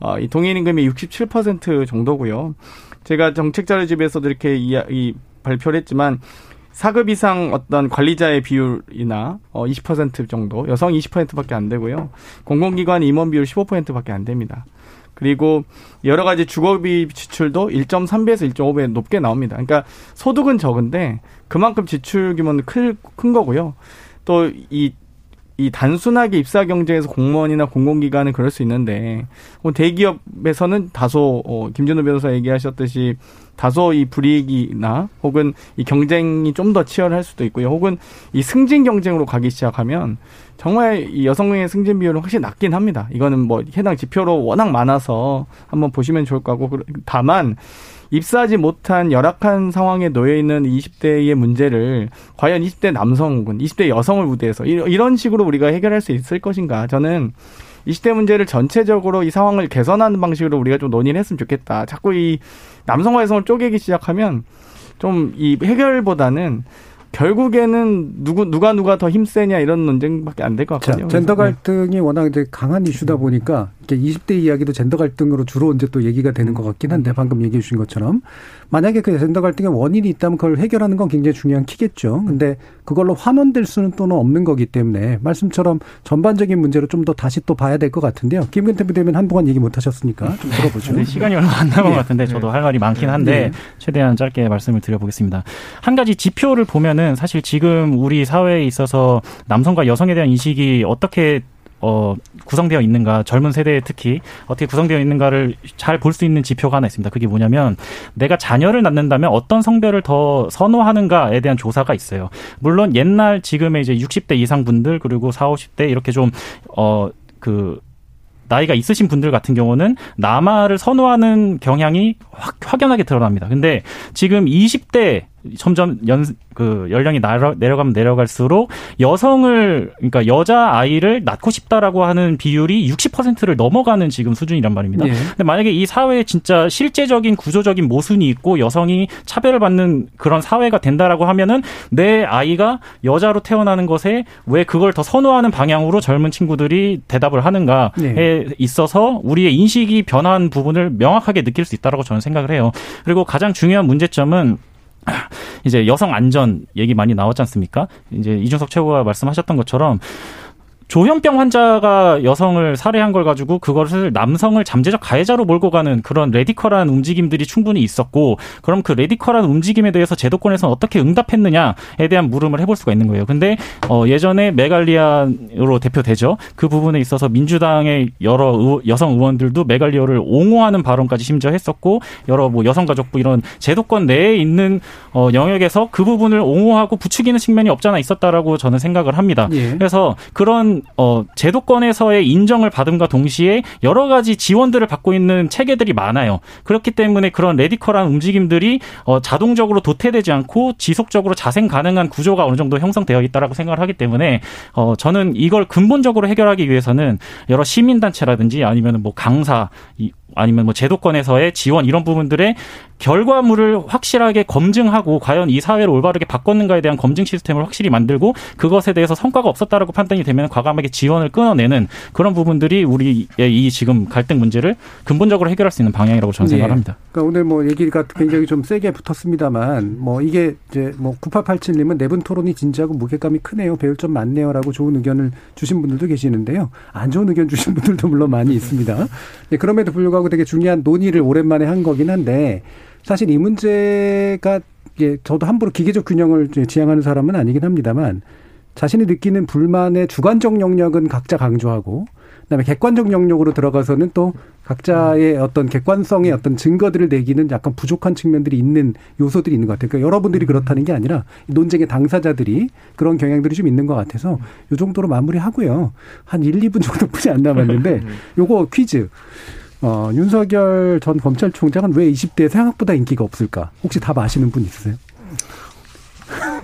어, 이 동일 임금이 67% 정도고요. 제가 정책 자료집에서도 이렇게 이, 이 발표를 했지만 사급 이상 어떤 관리자의 비율이나 어 20% 정도, 여성 20%밖에 안 되고요. 공공기관 임원 비율 15%밖에 안 됩니다. 그리고 여러 가지 주거비 지출도 1.3배에서 1.5배 높게 나옵니다. 그러니까 소득은 적은데 그만큼 지출 규모는 큰, 큰 거고요. 또 이 이 단순하게 입사 경쟁에서 공무원이나 공공기관은 그럴 수 있는데 뭐 대기업에서는 다소 어, 김준호 변호사 얘기하셨듯이 다소 이 불이익이나 혹은 이 경쟁이 좀 더 치열할 수도 있고요. 혹은 이 승진 경쟁으로 가기 시작하면 정말 이 여성의 승진 비율은 훨씬 낮긴 합니다. 이거는 뭐 해당 지표로 워낙 많아서 한번 보시면 좋을 거고 다만 입사하지 못한 열악한 상황에 놓여 있는 20대의 문제를 과연 20대 남성 혹은 20대 여성을 우대해서 이런 식으로 우리가 해결할 수 있을 것인가? 저는 20대 문제를 전체적으로 이 상황을 개선하는 방식으로 우리가 좀 논의를 했으면 좋겠다. 자꾸 이 남성과 여성을 쪼개기 시작하면 좀 이 해결보다는 결국에는 누구 누가 누가 더 힘세냐 이런 논쟁밖에 안 될 것 같거든요. 자, 젠더 네. 갈등이 네. 워낙 이제 강한 이슈다 보니까 이렇게 20대 이야기도 젠더 갈등으로 주로 이제 또 얘기가 되는 것 같긴 한데 방금 얘기해 주신 것처럼 만약에 그 젠더 갈등의 원인이 있다면 그걸 해결하는 건 굉장히 중요한 키겠죠. 근데 그걸로 환원될 수는 또는 없는 거기 때문에 말씀처럼 전반적인 문제로 좀 더 다시 또 봐야 될 것 같은데요. 김근태 부대면 한동안 얘기 못 하셨으니까 좀 들어보죠. 네, 시간이 얼마 안 남은 네. 것 같은데 저도 네. 할 말이 많긴 한데 네. 최대한 짧게 말씀을 드려보겠습니다. 한 가지 지표를 보면은 사실 지금 우리 사회에 있어서 남성과 여성에 대한 인식이 어떻게 어, 구성되어 있는가, 젊은 세대에 특히 어떻게 구성되어 있는가를 잘 볼 수 있는 지표가 하나 있습니다. 그게 뭐냐면 내가 자녀를 낳는다면 어떤 성별을 더 선호하는가에 대한 조사가 있어요. 물론 옛날 지금의 이제 60대 이상 분들 그리고 40, 50대 이렇게 좀, 어, 그, 나이가 있으신 분들 같은 경우는 남아를 선호하는 경향이 확, 확연하게 드러납니다. 근데 지금 20대 점점 연, 그 연령이 내려가면 내려갈수록 여성을 그러니까 여자 아이를 낳고 싶다라고 하는 비율이 60%를 넘어가는 지금 수준이란 말입니다. 네. 근데 만약에 이 사회에 진짜 실제적인 구조적인 모순이 있고 여성이 차별을 받는 그런 사회가 된다라고 하면은 내 아이가 여자로 태어나는 것에 왜 그걸 더 선호하는 방향으로 젊은 친구들이 대답을 하는가에 네. 있어서 우리의 인식이 변한 부분을 명확하게 느낄 수 있다라고 저는 생각을 해요. 그리고 가장 중요한 문제점은 이제 여성 안전 얘기 많이 나왔지 않습니까? 이제 이준석 최고가 말씀하셨던 것처럼 조현병 환자가 여성을 살해한 걸 가지고 그것을 남성을 잠재적 가해자로 몰고 가는 그런 radical한 움직임들이 충분히 있었고 그럼 그 radical한 움직임에 대해서 제도권에서는 어떻게 응답했느냐에 대한 물음을 해볼 수가 있는 거예요. 근데 어 예전에 메갈리아로 대표되죠. 그 부분에 있어서 민주당의 여러 의, 여성 의원들도 메갈리아를 옹호하는 발언까지 심지어 했었고 여러 뭐 여성가족부 이런 제도권 내에 있는 어 영역에서 그 부분을 옹호하고 부추기는 측면이 없잖아 있었다라고 저는 생각을 합니다. 예. 그래서 그런 어 제도권에서의 인정을 받음과 동시에 여러 가지 지원들을 받고 있는 체계들이 많아요. 그렇기 때문에 그런 레디컬한 움직임들이 어 자동적으로 도태되지 않고 지속적으로 자생 가능한 구조가 어느 정도 형성되어 있다라고 생각을 하기 때문에 어 저는 이걸 근본적으로 해결하기 위해서는 여러 시민단체라든지 아니면 뭐 강사 아니면 뭐 제도권에서의 지원 이런 부분들의 결과물을 확실하게 검증하고 과연 이 사회를 올바르게 바꿨는가에 대한 검증 시스템을 확실히 만들고 그것에 대해서 성과가 없었다라고 판단이 되면 과감하게 지원을 끊어내는 그런 부분들이 우리의 이 지금 갈등 문제를 근본적으로 해결할 수 있는 방향이라고 저는 네. 생각합니다. 그러니까 오늘 뭐 얘기가 굉장히 좀 세게 붙었습니다만 뭐 이게 이제 뭐 9887님은 내분 토론이 진지하고 무게감이 크네요. 배울 점 많네요라고 좋은 의견을 주신 분들도 계시는데요. 안 좋은 의견 주신 분들도 물론 많이 있습니다. 네, 그럼에도 불구하고 되게 중요한 논의를 오랜만에 한 거긴 한데 사실 이 문제가 예, 저도 함부로 기계적 균형을 지향하는 사람은 아니긴 합니다만 자신이 느끼는 불만의 주관적 영역은 각자 강조하고 그다음에 객관적 영역으로 들어가서는 또 각자의 어떤 객관성의 어떤 증거들을 내기는 약간 부족한 측면들이 있는 요소들이 있는 것 같아요. 그러니까 여러분들이 그렇다는 게 아니라 논쟁의 당사자들이 그런 경향들이 좀 있는 것 같아서 요 정도로 마무리하고요. 한 1, 2분 정도뿐이 안 남았는데 요거 퀴즈. 어, 윤석열 전 검찰총장은 왜 20대에 생각보다 인기가 없을까? 혹시 답 아시는 분 있으세요?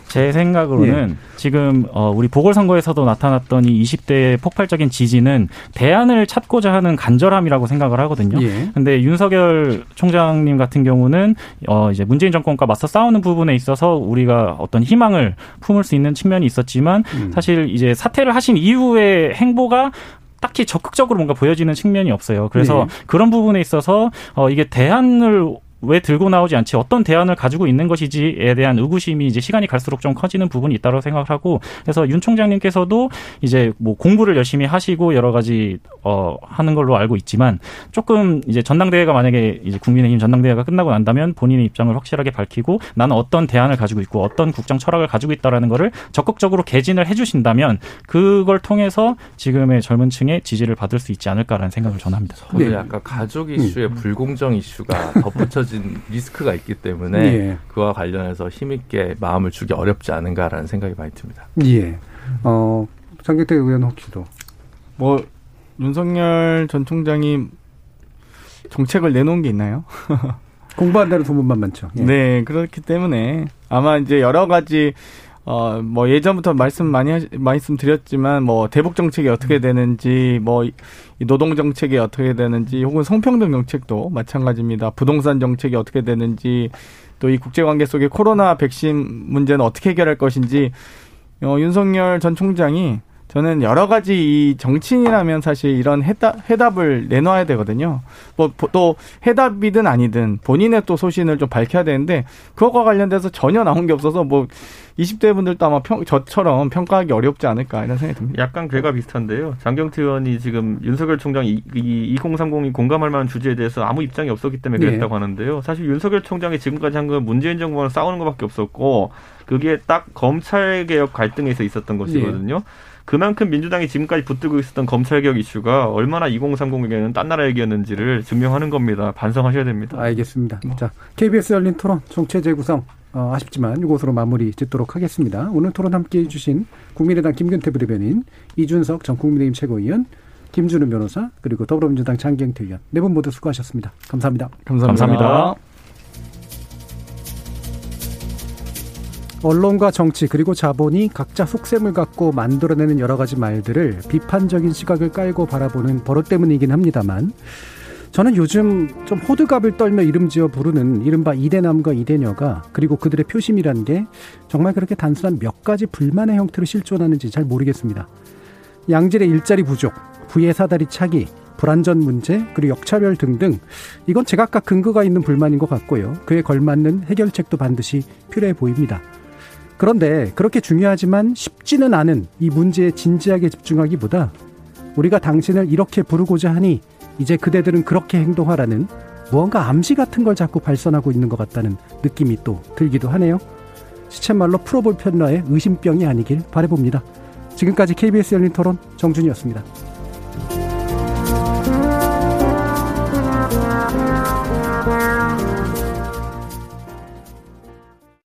제 생각으로는 예. 지금 어 우리 보궐선거에서도 나타났던 이 20대의 폭발적인 지지는 대안을 찾고자 하는 간절함이라고 생각을 하거든요. 예. 근데 윤석열 총장님 같은 경우는 어 이제 문재인 정권과 맞서 싸우는 부분에 있어서 우리가 어떤 희망을 품을 수 있는 측면이 있었지만 음. 사실 이제 사퇴를 하신 이후의 행보가 딱히 적극적으로 뭔가 보여지는 측면이 없어요. 그래서 네. 그런 부분에 있어서 어 이게 대안을 왜 들고 나오지 않지 어떤 대안을 가지고 있는 것이지에 대한 의구심이 이제 시간이 갈수록 좀 커지는 부분이 있다고 생각을 하고 그래서 윤 총장님께서도 이제 뭐 공부를 열심히 하시고 여러 가지 어 하는 걸로 알고 있지만 조금 이제 전당대회가 만약에 이제 국민의힘 전당대회가 끝나고 난다면 본인의 입장을 확실하게 밝히고 나는 어떤 대안을 가지고 있고 어떤 국정 철학을 가지고 있다라는 거를 적극적으로 개진을 해주신다면 그걸 통해서 지금의 젊은 층의 지지를 받을 수 있지 않을까라는 생각을 전합니다. 저는 네. 약간 가족 이슈의 음. 불공정 이슈가 덧붙여 펼쳐진 리스크가 있기 때문에 예. 그와 관련해서 힘있게 마음을 주기 어렵지 않은가라는 생각이 많이 듭니다. 예. 어, 장경태 의원 혹시도. 뭐, 윤석열 전 총장이 정책을 내놓은 게 있나요? 공부한다는 소문만 많죠. 예. 네, 그렇기 때문에 아마 이제 여러 가지 어, 뭐 예전부터 말씀 많이 하시, 말씀 드렸지만 뭐 대북 정책이 어떻게 되는지 뭐 노동 정책이 어떻게 되는지 혹은 성평등 정책도 마찬가지입니다. 부동산 정책이 어떻게 되는지 또 이 국제 관계 속에 코로나 백신 문제는 어떻게 해결할 것인지 어, 윤석열 전 총장이 저는 여러 가지 이 정치인이라면 사실 이런 해답, 해답을 내놔야 되거든요. 뭐, 또 해답이든 아니든 본인의 또 소신을 좀 밝혀야 되는데 그것과 관련돼서 전혀 나온 게 없어서 뭐 20대 분들도 아마 평, 저처럼 평가하기 어렵지 않을까 이런 생각이 듭니다. 약간 괴가 비슷한데요. 장경태 의원이 지금 윤석열 총장 이, 이 2030이 공감할 만한 주제에 대해서 아무 입장이 없었기 때문에 네. 그랬다고 네. 하는데요. 사실 윤석열 총장이 지금까지 한 건 문재인 정부랑 싸우는 것밖에 없었고 그게 딱 검찰 개혁 갈등에서 있었던 것이거든요. 네. 그만큼 민주당이 지금까지 붙들고 있었던 검찰개혁 이슈가 얼마나 2030에게는 딴 나라 얘기였는지를 증명하는 겁니다. 반성하셔야 됩니다. 알겠습니다. 뭐. 자, KBS 열린 토론 정체 재구성 어, 아쉽지만 이곳으로 마무리 짓도록 하겠습니다. 오늘 토론 함께 해주신 국민의당 김근태 부대변인, 이준석 전 국민의힘 최고위원, 김준우 변호사, 그리고 더불어민주당 장경태 의원 네 분 모두 수고하셨습니다. 감사합니다. 감사합니다. 감사합니다. 언론과 정치 그리고 자본이 각자 속셈을 갖고 만들어내는 여러 가지 말들을 비판적인 시각을 깔고 바라보는 버릇 때문이긴 합니다만 저는 요즘 좀 호들갑을 떨며 이름 지어 부르는 이른바 이대남과 이대녀가 그리고 그들의 표심이란 게 정말 그렇게 단순한 몇 가지 불만의 형태로 실존하는지 잘 모르겠습니다. 양질의 일자리 부족, 부의 사다리 차기, 불안전 문제, 그리고 역차별 등등 이건 제각각 근거가 있는 불만인 것 같고요. 그에 걸맞는 해결책도 반드시 필요해 보입니다. 그런데 그렇게 중요하지만 쉽지는 않은 이 문제에 진지하게 집중하기보다 우리가 당신을 이렇게 부르고자 하니 이제 그대들은 그렇게 행동하라는 무언가 암시 같은 걸 자꾸 발선하고 있는 것 같다는 느낌이 또 들기도 하네요. 시쳇말로 풀어볼 편라의 의심병이 아니길 바래봅니다. 지금까지 KBS 열린 토론 정준이었습니다.